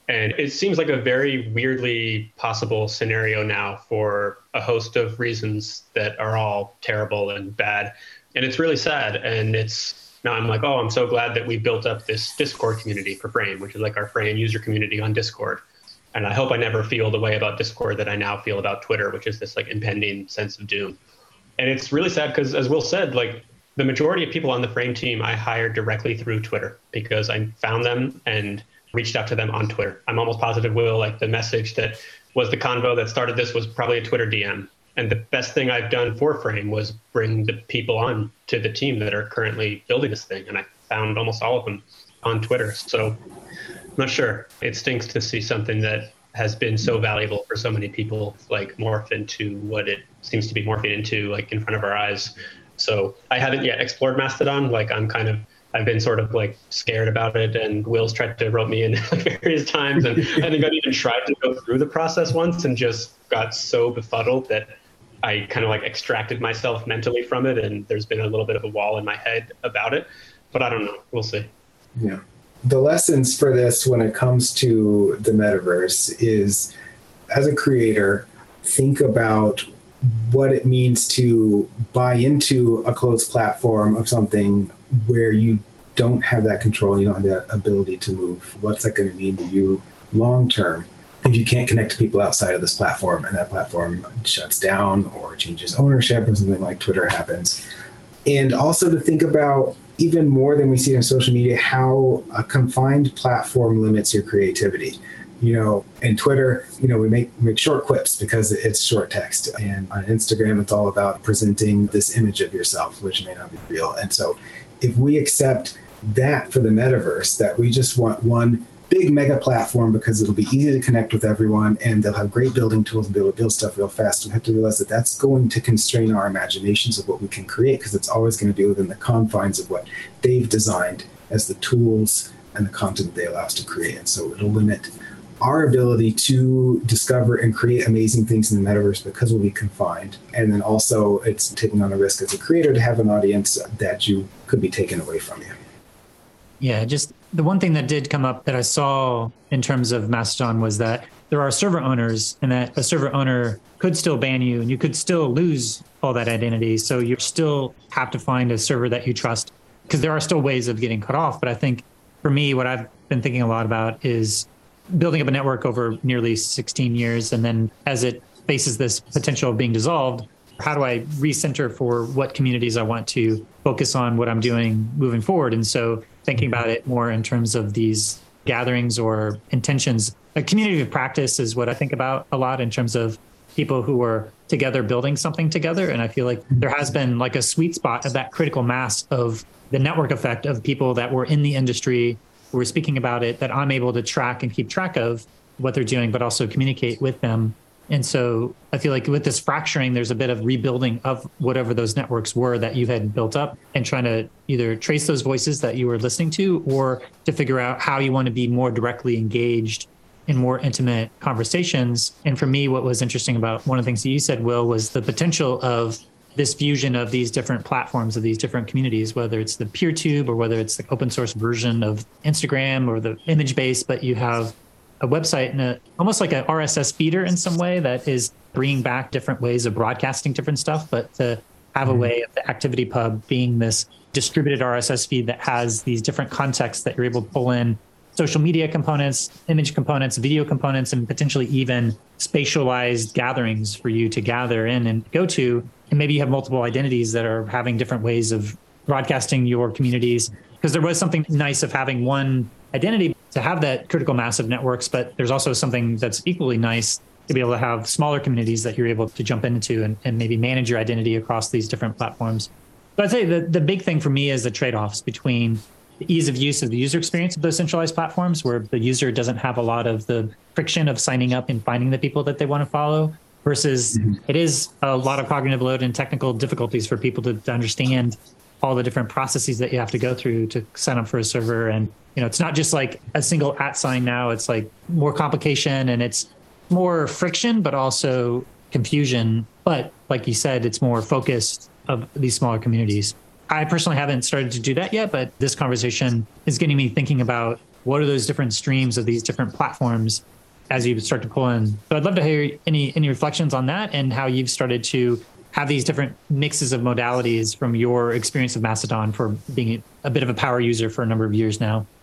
And it seems like a very weirdly possible scenario now for a host of reasons that are all terrible and bad. And it's really sad. And it's now I'm like, oh, I'm so glad that we built up this Discord community for Frame, which is like our Frame user community on Discord. And I hope I never feel the way about Discord that I now feel about Twitter, which is this like impending sense of doom and it's really sad because as will said like the majority of people on the frame team i hired directly through twitter because i found them and reached out to them on twitter. I'm almost positive will like the message that was the convo that started this was probably a twitter dm and the best thing i've done for frame was bring the people on to the team that are currently building this thing. And i found almost all of them on twitter. So i'm not sure. It stinks to see something that has been so valuable for so many people like morph into what it seems to be morphing into like in front of our eyes. So i haven't yet explored mastodon. Like i'm kind of i've been sort of like scared about it and will's tried to rope me in <laughs> various times and i think i've even <laughs> tried to go through the process once and just got so befuddled that i kind of like extracted myself mentally from it and there's been a little bit of a wall in my head about it but i don't know. We'll see. Yeah the lessons for this when it comes to the metaverse is as a creator, think about what it means to buy into a closed platform of something where you don't have that control, you don't have that ability to move. What's that going to mean to you long term if you can't connect to people outside of this platform and that platform shuts down or changes ownership or something like Twitter happens? And also to think about even more than we see on social media, how a confined platform limits your creativity. You know, in Twitter, you know, we make make short quips because it's short text, and on Instagram, it's all about presenting this image of yourself, which may not be real. And so, if we accept that for the metaverse, that we just want one big mega platform because it'll be easy to connect with everyone and they'll have great building tools and be able to build stuff real fast. We have to realize that that's going to constrain our imaginations of what we can create because it's always going to be within the confines of what they've designed as the tools and the content they allow us to create. And so it'll limit our ability to discover and create amazing things in the metaverse because we'll be confined. And then also, it's taking on a risk as a creator to have an audience that you could be taken away from you. Yeah, just the one thing that did come up that I saw in terms of Mastodon was that there are server owners and that a server owner could still ban you and you could still lose all that identity. So you still have to find a server that you trust because there are still ways of getting cut off. But I think for me, what I've been thinking a lot about is building up a network over nearly 16 years. And then as it faces this potential of being dissolved, how do I recenter for what communities I want to focus on what I'm doing moving forward? And so thinking about it more in terms of these gatherings or intentions. A community of practice is what I think about a lot in terms of people who are together building something together. And I feel like there has been like a sweet spot of that critical mass of the network effect of people that were in the industry who were speaking about it that I'm able to track and keep track of what they're doing, but also communicate with them. And so I feel like with this fracturing, there's a bit of rebuilding of whatever those networks were that you had built up and trying to either trace those voices that you were listening to or to figure out how you want to be more directly engaged in more intimate conversations. And for me, what was interesting about one of the things that you said, Will, was the potential of this fusion of these different platforms of these different communities, whether it's the PeerTube or whether it's the open source version of Instagram or the image base, but you have a website and a, almost like an RSS feeder in some way that is bringing back different ways of broadcasting different stuff, but to have a mm-hmm. way of the ActivityPub being this distributed RSS feed that has these different contexts that you're able to pull in social media components, image components, video components, and potentially even spatialized gatherings for you to gather in and go to. And maybe you have multiple identities that are having different ways of broadcasting your communities. Because there was something nice of having one identity to have that critical mass of networks, but there's also something that's equally nice to be able to have smaller communities that you're able to jump into and, and maybe manage your identity across these different platforms. But I'd say the, the big thing for me is the trade offs between the ease of use of the user experience of those centralized platforms, where the user doesn't have a lot of the friction of signing up and finding the people that they want to follow, versus mm-hmm. it is a lot of cognitive load and technical difficulties for people to, to understand all the different processes that you have to go through to sign up for a server. And you know it's not just like a single at sign now. It's like more complication and it's more friction but also confusion. But like you said it's more focused of these smaller communities. I personally haven't started to do that yet but this conversation is getting me thinking about what are those different streams of these different platforms as you start to pull in. So i'd love to hear any any reflections on that and how you've started to have these different mixes of modalities from your experience of Mastodon for being a bit of a power user for a number of years now. <laughs>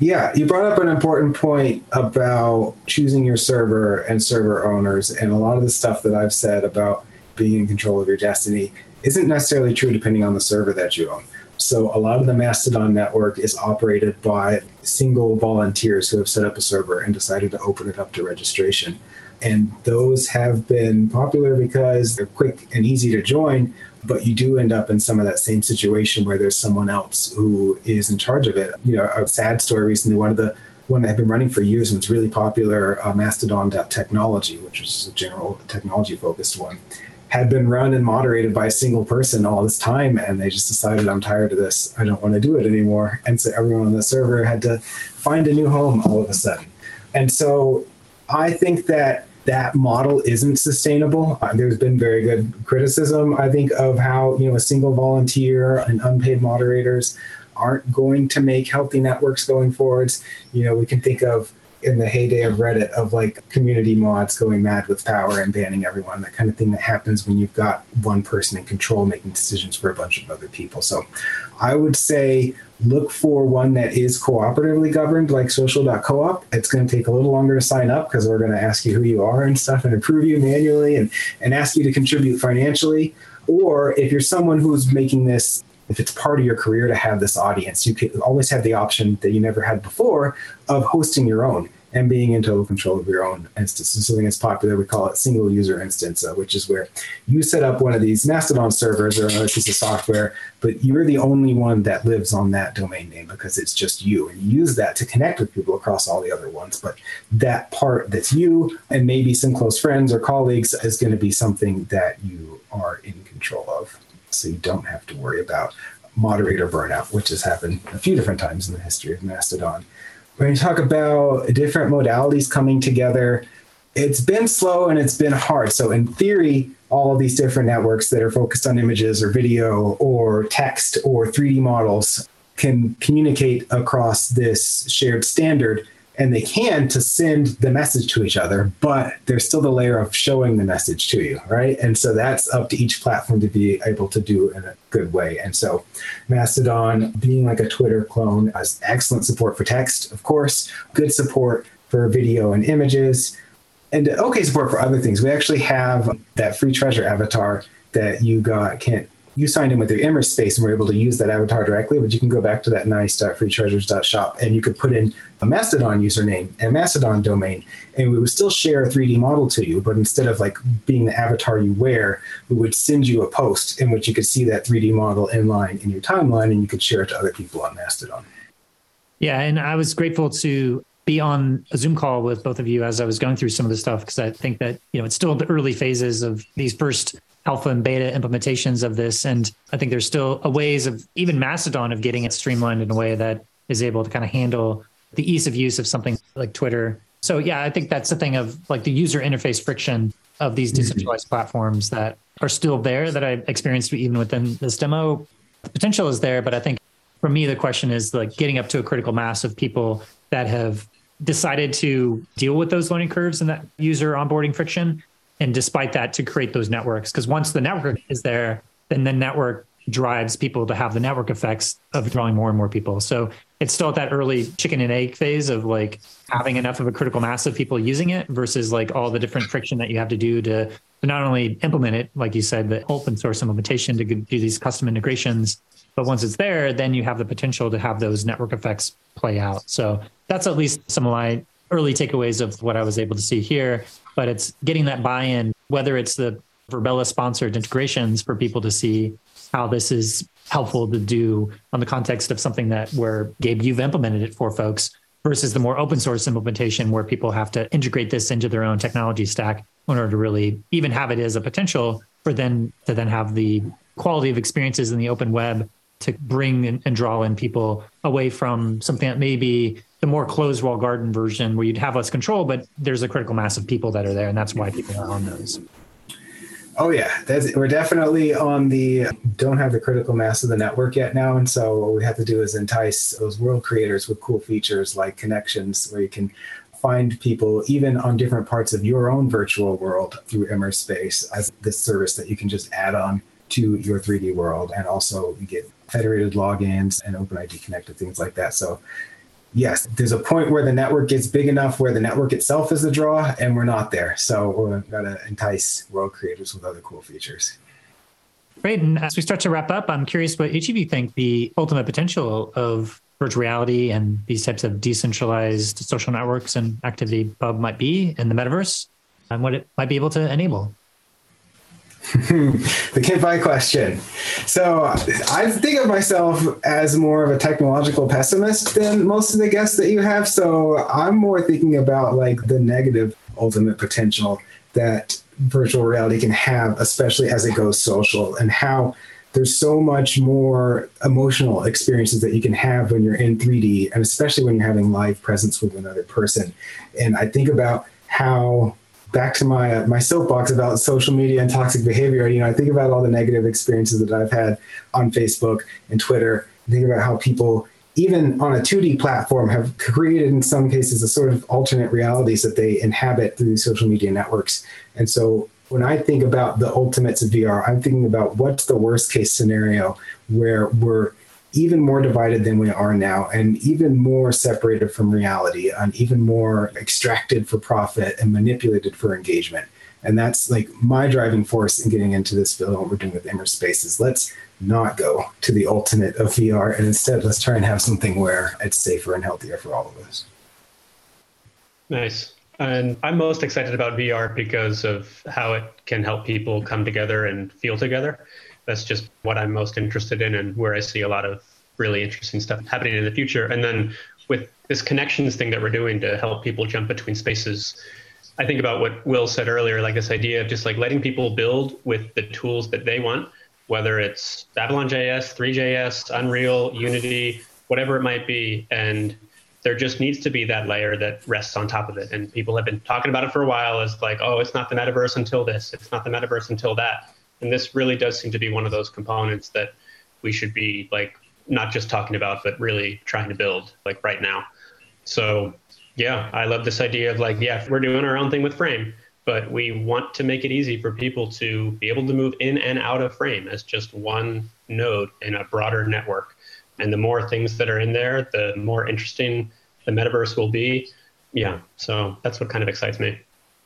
Yeah, you brought up an important point about choosing your server and server owners. And a lot of the stuff that I've said about being in control of your destiny isn't necessarily true depending on the server that you own. So, a lot of the Mastodon network is operated by single volunteers who have set up a server and decided to open it up to registration. And those have been popular because they're quick and easy to join, but you do end up in some of that same situation where there's someone else who is in charge of it. You know, a sad story recently, one of the one that had been running for years and was really popular, uh, Mastodon.technology, which was a general technology focused one, had been run and moderated by a single person all this time. And they just decided, I'm tired of this. I don't want to do it anymore. And so everyone on the server had to find a new home all of a sudden. And so I think that that model isn't sustainable. Uh, there's been very good criticism, I think, of how you know a single volunteer and unpaid moderators aren't going to make healthy networks going forwards. You know, we can think of in the heyday of Reddit of like community mods going mad with power and banning everyone, that kind of thing that happens when you've got one person in control making decisions for a bunch of other people. So I would say look for one that is cooperatively governed like social.coop. It's going to take a little longer to sign up because we're going to ask you who you are and stuff and approve you manually and, and ask you to contribute financially. Or if you're someone who's making this if it's part of your career to have this audience, you can always have the option that you never had before of hosting your own and being in total control of your own instance. So something that's popular, we call it single user instance, uh, which is where you set up one of these Mastodon servers or another piece of software, but you're the only one that lives on that domain name because it's just you. And you use that to connect with people across all the other ones. But that part that's you and maybe some close friends or colleagues is going to be something that you are in control of so you don't have to worry about moderator burnout, which has happened a few different times in the history of Mastodon. When you talk about different modalities coming together, it's been slow and it's been hard. So, in theory, all of these different networks that are focused on images or video or text or 3D models can communicate across this shared standard and they can to send the message to each other, but there's still the layer of showing the message to you, right? And so that's up to each platform to be able to do in a good way. And so Mastodon, being like a Twitter clone, has excellent support for text, of course, good support for video and images. and okay support for other things. We actually have that free treasure avatar that you got can't you signed in with your Immers Space and were able to use that avatar directly, but you can go back to that nice.freetreasures.shop and you could put in a Mastodon username and Mastodon domain, and we would still share a 3D model to you. But instead of like being the avatar you wear, we would send you a post in which you could see that 3D model in line in your timeline and you could share it to other people on Mastodon. Yeah, and I was grateful to be on a Zoom call with both of you as I was going through some of the stuff because I think that you know it's still the early phases of these first alpha and beta implementations of this. And I think there's still a ways of even Mastodon of getting it streamlined in a way that is able to kind of handle the ease of use of something like Twitter. So yeah, I think that's the thing of like the user interface friction of these mm-hmm. decentralized mm-hmm. platforms that are still there that I experienced even within this demo. The potential is there, but I think for me the question is like getting up to a critical mass of people that have decided to deal with those learning curves and that user onboarding friction and despite that to create those networks. Because once the network is there then the network drives people to have the network effects of drawing more and more people. So it's still at that early chicken and egg phase of like having enough of a critical mass of people using it versus like all the different friction that you have to do to, not only implement it like you said the open source implementation to do these custom integrations but once it's there then you have the potential to have those network effects play out. So that's at least some of my early takeaways of what i was able to see here but it's getting that buy-in, whether it's the Virbela sponsored integrations for people to see how this is helpful to do on the context of something that where Gabe, you've implemented it for folks versus the more open source implementation where people have to integrate this into their own technology stack in order to really even have it as a potential for then to then have the quality of experiences in the open web to bring and, and draw in people away from something that maybe the more closed wall garden version where you'd have less control, but there's a critical mass of people that are there, and that's why people are on those. Oh yeah, That's, we're definitely on the don't have the critical mass of the network yet now, and so what we have to do is entice those world creators with cool features like connections, where you can find people even on different parts of your own virtual world through Immers Space as this service that you can just add on to your 3D world, and also you get federated logins and OpenID connected things like that. So yes, there's a point where the network gets big enough where the network itself is the draw, and we're not there. So we're going to entice world creators with other cool features. Great. And as we start to wrap up, I'm curious what each of you think the ultimate potential of virtual reality and these types of decentralized social networks and ActivityPub might be in the metaverse and what it might be able to enable. <laughs> the Kent Bye question. So I think of myself as more of a technological pessimist than most of the guests that you have. So I'm more thinking about like the negative ultimate potential that virtual reality can have, especially as it goes social, and how there's so much more emotional experiences that you can have when you're in 3D, and especially when you're having live presence with another person. And I think about how back to my uh, my soapbox about social media and toxic behavior. You know, I think about all the negative experiences that I've had on Facebook and Twitter. I think about how people, even on a 2D platform, have created in some cases a sort of alternate realities that they inhabit through social media networks. And so when I think about the ultimates of VR, I'm thinking about what's the worst case scenario where we're even more divided than we are now and even more separated from reality and even more extracted for profit and manipulated for engagement. And that's like my driving force in getting into this field what we're doing with Immers Space spaces let's not go to the ultimate of vr and instead let's try and have something where it's safer and healthier for all of us. Nice. And i'm most excited about vr because of how it can help people come together and feel together that's just what I'm most interested in and where I see a lot of really interesting stuff happening in the future. And then with this connections thing that we're doing to help people jump between spaces, I think about what Will said earlier, like this idea of just like letting people build with the tools that they want, whether it's Babylon JS, Three.js, Unreal, Unity, whatever it might be. And there just needs to be that layer that rests on top of it. And people have been talking about it for a while as like, oh, it's not the metaverse until this, it's not the metaverse until that. And this really does seem to be one of those components that we should be like not just talking about, but really trying to build like right now. So yeah, I love this idea of like, yeah, we're doing our own thing with Frame, but we want to make it easy for people to be able to move in and out of Frame as just one node in a broader network. And the more things that are in there, the more interesting the metaverse will be. Yeah, so that's what kind of excites me.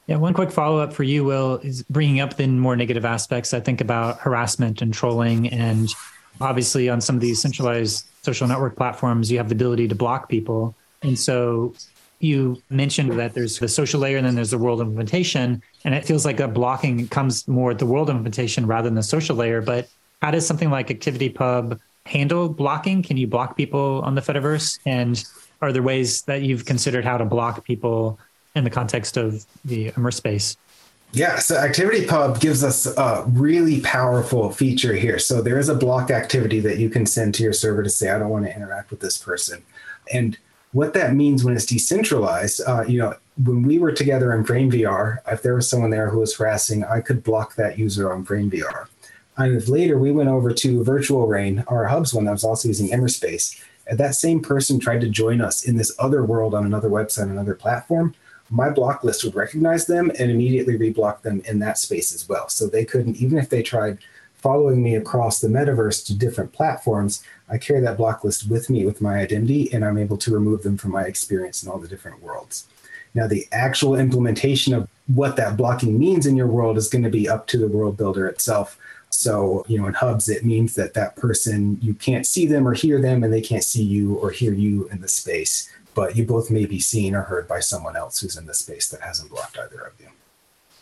Yeah, one quick follow up for you, Will, is bringing up the more negative aspects. I think about harassment and trolling. And obviously, on some of these centralized social network platforms, you have the ability to block people. And so you mentioned that there's the social layer and then there's the world implementation. And it feels like that blocking comes more at the world implementation rather than the social layer. But how does something like ActivityPub handle blocking? Can you block people on the Fediverse? And are there ways that you've considered how to block people in the context of the Immers Space? Yeah, so ActivityPub gives us a really powerful feature here. So there is a block activity that you can send to your server to say, I don't want to interact with this person. And what that means when it's decentralized, uh, you know, when we were together in FrameVR, if there was someone there who was harassing, I could block that user on FrameVR. And if later we went over to Virtual Rain, our hubs one that was also using Immers Space, and that same person tried to join us in this other world on another website, another platform, my block list would recognize them and immediately reblock them in that space as well. So they couldn't, even if they tried following me across the metaverse to different platforms, I carry that block list with me with my identity, and I'm able to remove them from my experience in all the different worlds. Now, the actual implementation of what that blocking means in your world is going to be up to the world builder itself. So, you know, in hubs, it means that that person, you can't see them or hear them, and they can't see you or hear you in the space. But you both may be seen or heard by someone else who's in the space that hasn't blocked either of you.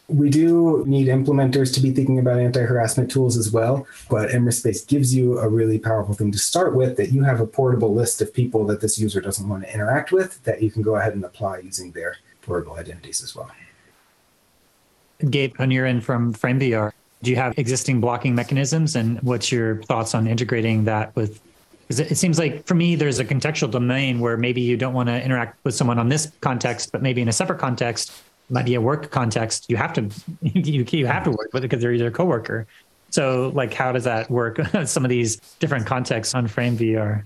We do need implementers to be thinking about anti harassment tools as well, but Immers Space gives you a really powerful thing to start with that you have a portable list of people that this user doesn't want to interact with that you can go ahead and apply using their portable identities as well. Gabe, on your end from FrameVR, do you have existing blocking mechanisms and what's your thoughts on integrating that with because it seems like for me there's a contextual domain where maybe you don't want to interact with someone on this context but maybe in a separate context might be a work context you have to <laughs> you, you have to work with it because they're either a coworker. So like how does that work? <laughs> Some of these different contexts on FrameVR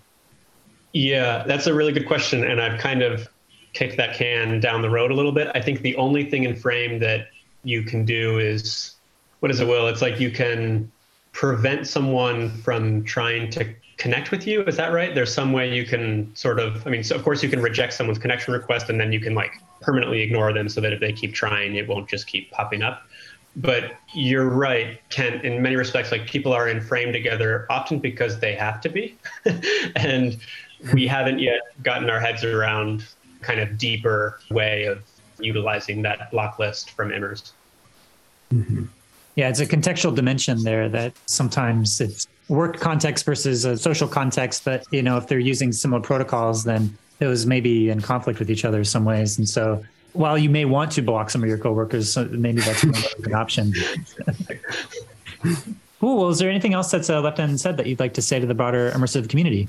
yeah that's a really good question and i've kind of kicked that can down the road a little bit. I think the only thing in frame that you can do is what is it, Will? It's like you can prevent someone from trying to connect with you. Is that right? There's some way you can sort of, I mean, so of course you can reject someone's connection request and then you can like permanently ignore them so that if they keep trying, it won't just keep popping up. But you're right, Kent, in many respects, like people are in frame together often because they have to be. <laughs> and we haven't yet gotten our heads around kind of deeper way of utilizing that block list from Immers. Mm-hmm. Yeah, it's a contextual dimension there that sometimes it's work context versus a social context. But you know, if they're using similar protocols, then those may be in conflict with each other in some ways. And so, while you may want to block some of your coworkers, maybe that's an option. <laughs> cool. Well, is there anything else that's uh, left unsaid that you'd like to say to the broader immersive community?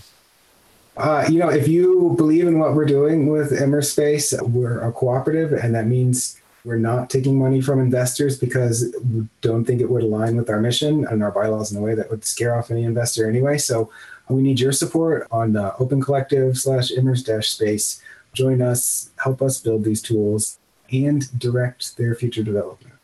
Uh, you know, if you believe in what we're doing with Immers Space, we're a cooperative, and that means we're not taking money from investors because we don't think it would align with our mission and our bylaws in a way that would scare off any investor anyway. So we need your support on uh, Open Collective slash Immers dash space. Join us, help us build these tools, and direct their future development.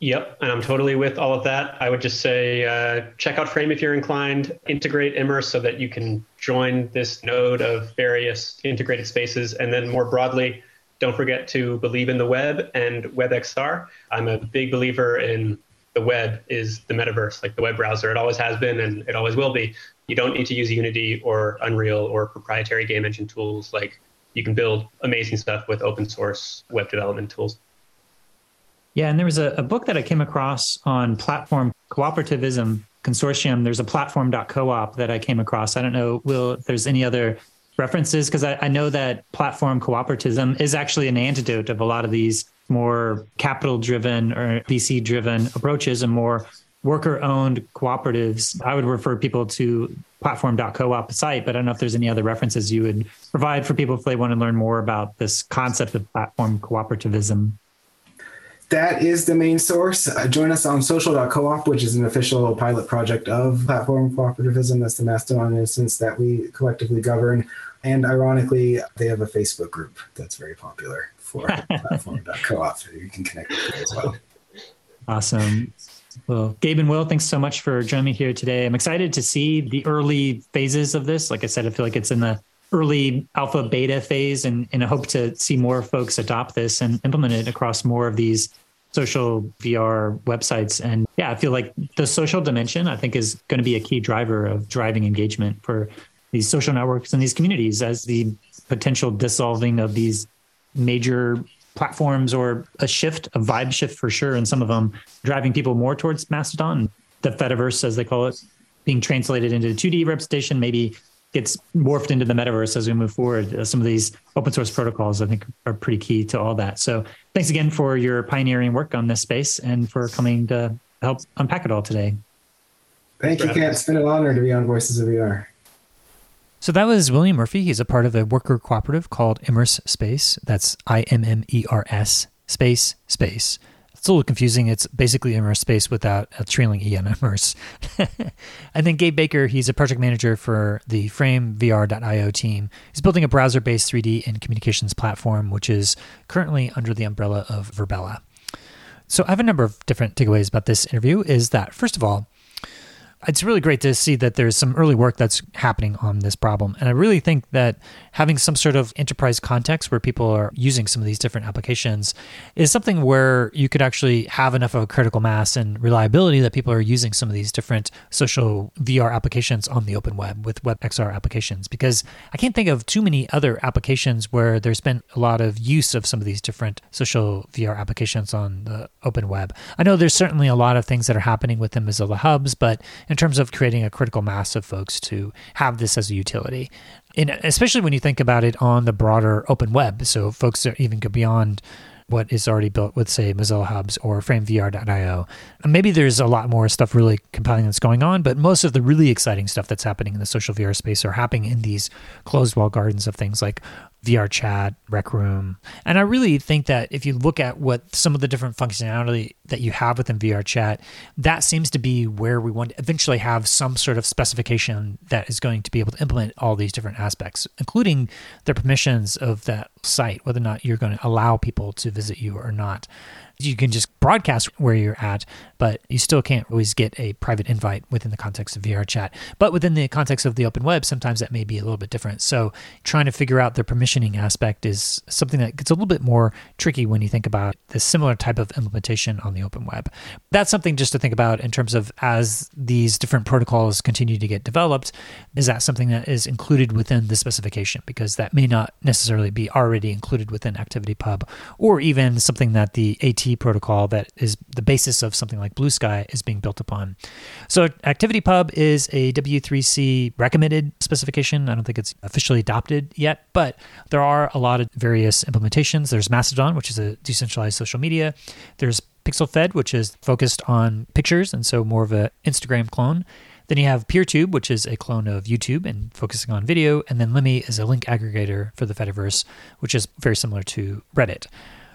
Yep, and I'm totally with all of that. I would just say uh, check out Frame if you're inclined, integrate Immers so that you can join this node of various integrated spaces, and then more broadly, don't forget to believe in the web and WebXR. I'm a big believer in the web is the metaverse, like the web browser. It always has been and it always will be. You don't need to use Unity or Unreal or proprietary game engine tools. Like you can build amazing stuff with open source web development tools. Yeah, and there was a, a book that I came across on platform cooperativism consortium. There's a platform.coop that I came across. I don't know, Will, if there's any other references? Because I, I know that platform cooperativism is actually an antidote of a lot of these more capital driven or VC driven approaches and more worker owned cooperatives. I would refer people to platform.coop site, but I don't know if there's any other references you would provide for people if they want to learn more about this concept of platform cooperativism. That is the main source. Uh, join us on social.coop, which is an official pilot project of platform cooperativism. That's the Mastodon instance that we collectively govern. And ironically, they have a Facebook group that's very popular for uh, <laughs> platform.coop. You can connect with it as well. Awesome. Well, Gabe and Will, thanks so much for joining me here today. I'm excited to see the early phases of this. Like I said, I feel like it's in the early alpha beta phase and, and I hope to see more folks adopt this and implement it across more of these social VR websites. And yeah, I feel like the social dimension, I think, is going to be a key driver of driving engagement for these social networks and these communities as the potential dissolving of these major platforms or a shift, a vibe shift for sure, and some of them driving people more towards Mastodon, the Fediverse, as they call it, being translated into 2D representation, maybe gets morphed into the metaverse as we move forward. Uh, some of these open source protocols, I think, are pretty key to all that. So thanks again for your pioneering work on this space and for coming to help unpack it all today. Thank you, Kent. It's been an honor to be on Voices of VR. So that was William Murphy. He's a part of a worker cooperative called Immers Space. That's I M M E R S space space. It's a little confusing. It's basically Immers Space without a trailing E on Immers. <laughs> and then Gabe Baker, he's a project manager for the FrameVR.io team. He's building a browser based 3D and communications platform, which is currently under the umbrella of Virbela. So I have a number of different takeaways about this interview. Is that, first of all, it's really great to see that there's some early work that's happening on this problem. And I really think that having some sort of enterprise context where people are using some of these different applications is something where you could actually have enough of a critical mass and reliability that people are using some of these different social VR applications on the open web with WebXR applications. Because I can't think of too many other applications where there's been a lot of use of some of these different social VR applications on the open web. I know there's certainly a lot of things that are happening with the Mozilla hubs, but in terms of creating a critical mass of folks to have this as a utility. And especially when you think about it on the broader open web. So folks even go beyond what is already built with, say, Mozilla Hubs or FrameVR.io. Maybe there's a lot more stuff really compelling that's going on, but most of the really exciting stuff that's happening in the social VR space are happening in these closed wall gardens of things like VRChat, Rec Room. And I really think that if you look at what some of the different functionality that you have within VRChat, that seems to be where we want to eventually have some sort of specification that is going to be able to implement all these different aspects, including the permissions of that site, whether or not you're going to allow people to visit you or not you can just broadcast where you're at, but you still can't always get a private invite within the context of VRChat. But within the context of the open web, sometimes that may be a little bit different. So trying to figure out the permissioning aspect is something that gets a little bit more tricky when you think about the similar type of implementation on the open web. That's something just to think about in terms of as these different protocols continue to get developed, is that something that is included within the specification? Because that may not necessarily be already included within ActivityPub or even something that the AT protocol that is the basis of something like Bluesky is being built upon. So ActivityPub is a W3C recommended specification. I don't think it's officially adopted yet, but there are a lot of various implementations. There's Mastodon, which is a decentralized social media. There's PixelFed, which is focused on pictures and so more of an Instagram clone. Then you have PeerTube, which is a clone of YouTube and focusing on video. And then Lemmy is a link aggregator for the Fediverse, which is very similar to Reddit.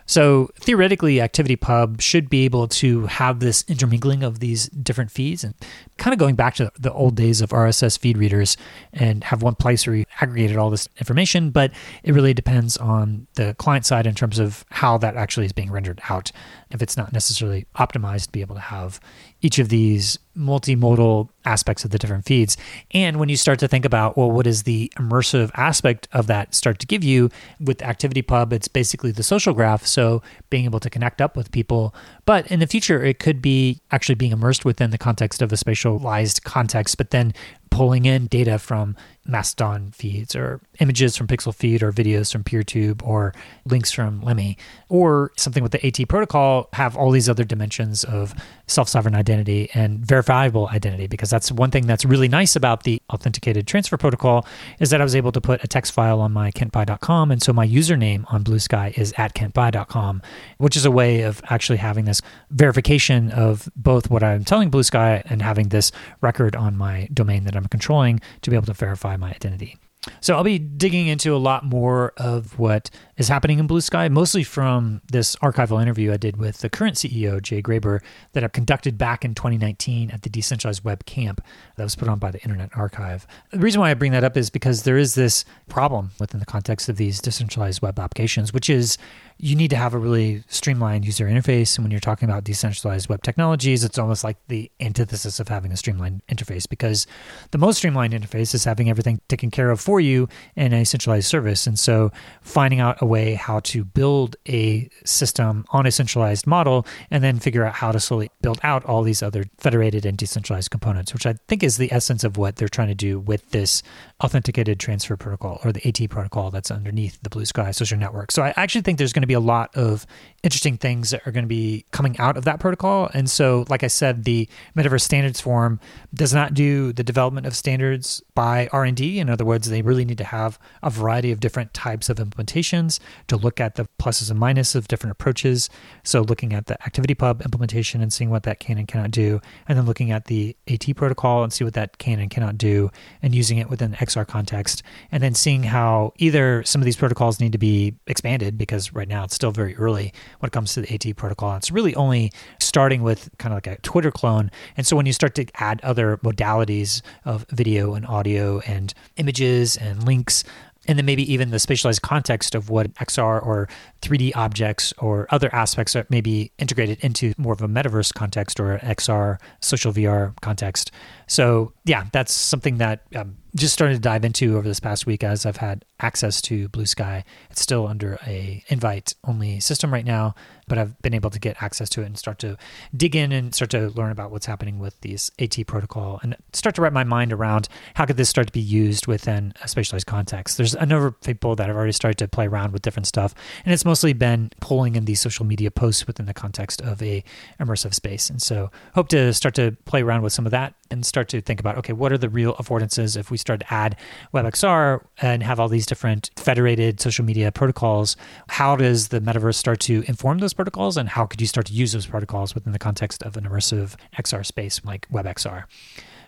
So theoretically, ActivityPub should be able to have this intermingling of these different feeds and kind of going back to the old days of RSS feed readers and have one place where you aggregated all this information. But it really depends on the client side in terms of how that actually is being rendered out. If it's not necessarily optimized to be able to have each of these multimodal aspects of the different feeds. And when you start to think about, well, what is the immersive aspect of that start to give you with ActivityPub? It's basically the social graph. So being able to connect up with people. But in the future, it could be actually being immersed within the context of a spatialized context, but then pulling in data from Mastodon feeds or images from PixelFed or videos from PeerTube or links from Lemmy or something with the AT protocol have all these other dimensions of self-sovereign identity and verifiable identity because that's one thing that's really nice about the authenticated transfer protocol is that I was able to put a text file on my kentbye.com and so my username on Bluesky is at kentbye.com which is a way of actually having this verification of both what I'm telling Bluesky and having this record on my domain that I'm controlling to be able to verify my identity. So I'll be digging into a lot more of what is happening in Bluesky, mostly from this archival interview I did with the current CEO, Jay Graber, that I conducted back in 2019 at the Decentralized Web Camp that was put on by the Internet Archive. The reason why I bring that up is because there is this problem within the context of these decentralized web applications, which is you need to have a really streamlined user interface. And when you're talking about decentralized web technologies, it's almost like the antithesis of having a streamlined interface because the most streamlined interface is having everything taken care of for you in a centralized service. And so finding out a way how to build a system on a centralized model and then figure out how to slowly build out all these other federated and decentralized components, which I think is the essence of what they're trying to do with this authenticated transfer protocol or the AT protocol that's underneath the Bluesky social network. So I actually think there's going to be a lot of interesting things that are going to be coming out of that protocol. And so, like I said, the Metaverse Standards Forum does not do the development of standards by R&D. In other words, they really need to have a variety of different types of implementations to look at the pluses and minuses of different approaches. So looking at the ActivityPub implementation and seeing what that can and cannot do, and then looking at the AT protocol and see what that can and cannot do, and using it within the XR context, and then seeing how either some of these protocols need to be expanded because right now it's still very early when it comes to the AT protocol. It's really only starting with kind of like a Twitter clone. And so when you start to add other modalities of video and audio and images and links, and then maybe even the spatialized context of what XR or 3D objects or other aspects are maybe integrated into more of a metaverse context or XR social VR context. So yeah, that's something that um, just started to dive into over this past week as I've had access to Bluesky. It's still under a invite only system right now, but I've been able to get access to it and start to dig in and start to learn about what's happening with these AT protocol and start to wrap my mind around how could this start to be used within a spatialized context. There's a number of people that have already started to play around with different stuff, and it's mostly been pulling in these social media posts within the context of a immersive space. And so hope to start to play around with some of that and start to think about okay, what are the real affordances if we start to add WebXR and have all these different federated social media protocols? How does the metaverse start to inform those protocols, and how could you start to use those protocols within the context of an immersive XR space like WebXR?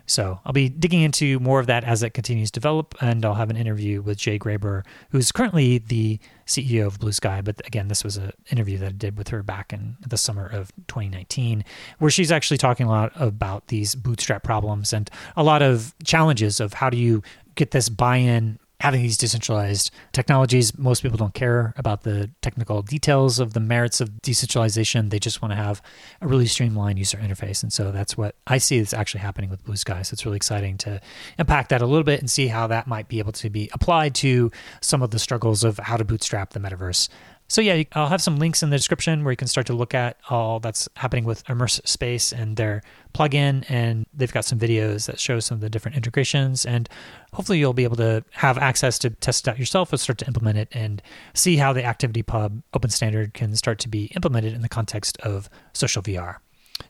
So I'll be digging into more of that as it continues to develop, and I'll have an interview with Jay Graber, who's currently the CEO of Bluesky. But again, this was an interview that I did with her back in the summer of 2019, where she's actually talking a lot about these bootstrap problems and a lot of challenges of how do you get this buy-in having these decentralized technologies, most people don't care about the technical details of the merits of decentralization. They just want to have a really streamlined user interface. And so that's what I see is actually happening with Bluesky. So it's really exciting to impact that a little bit and see how that might be able to be applied to some of the struggles of how to bootstrap the metaverse so yeah, I'll have some links in the description where you can start to look at all that's happening with Immers Space and their plugin, and they've got some videos that show some of the different integrations, and hopefully you'll be able to have access to test it out yourself and start to implement it and see how the ActivityPub open standard can start to be implemented in the context of social VR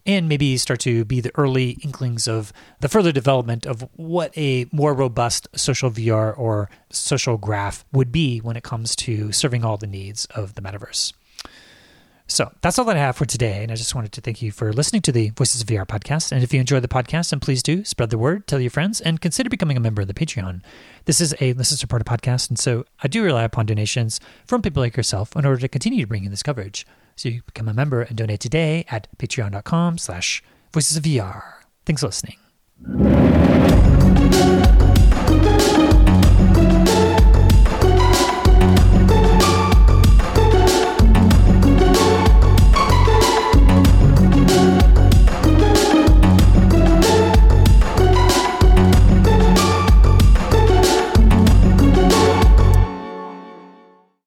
and maybe start to be the early inklings of the further development of what a more robust social VR or social graph would be when it comes to serving all the needs of the metaverse. So that's all that I have for today. And I just wanted to thank you for listening to the Voices of VR podcast. And if you enjoyed the podcast, then please do spread the word, tell your friends, and consider becoming a member of the Patreon. This is a listener supported podcast. And so I do rely upon donations from people like yourself in order to continue to bring you this coverage. So you become a member and donate today at patreon.com slash voices of VR. Thanks for listening.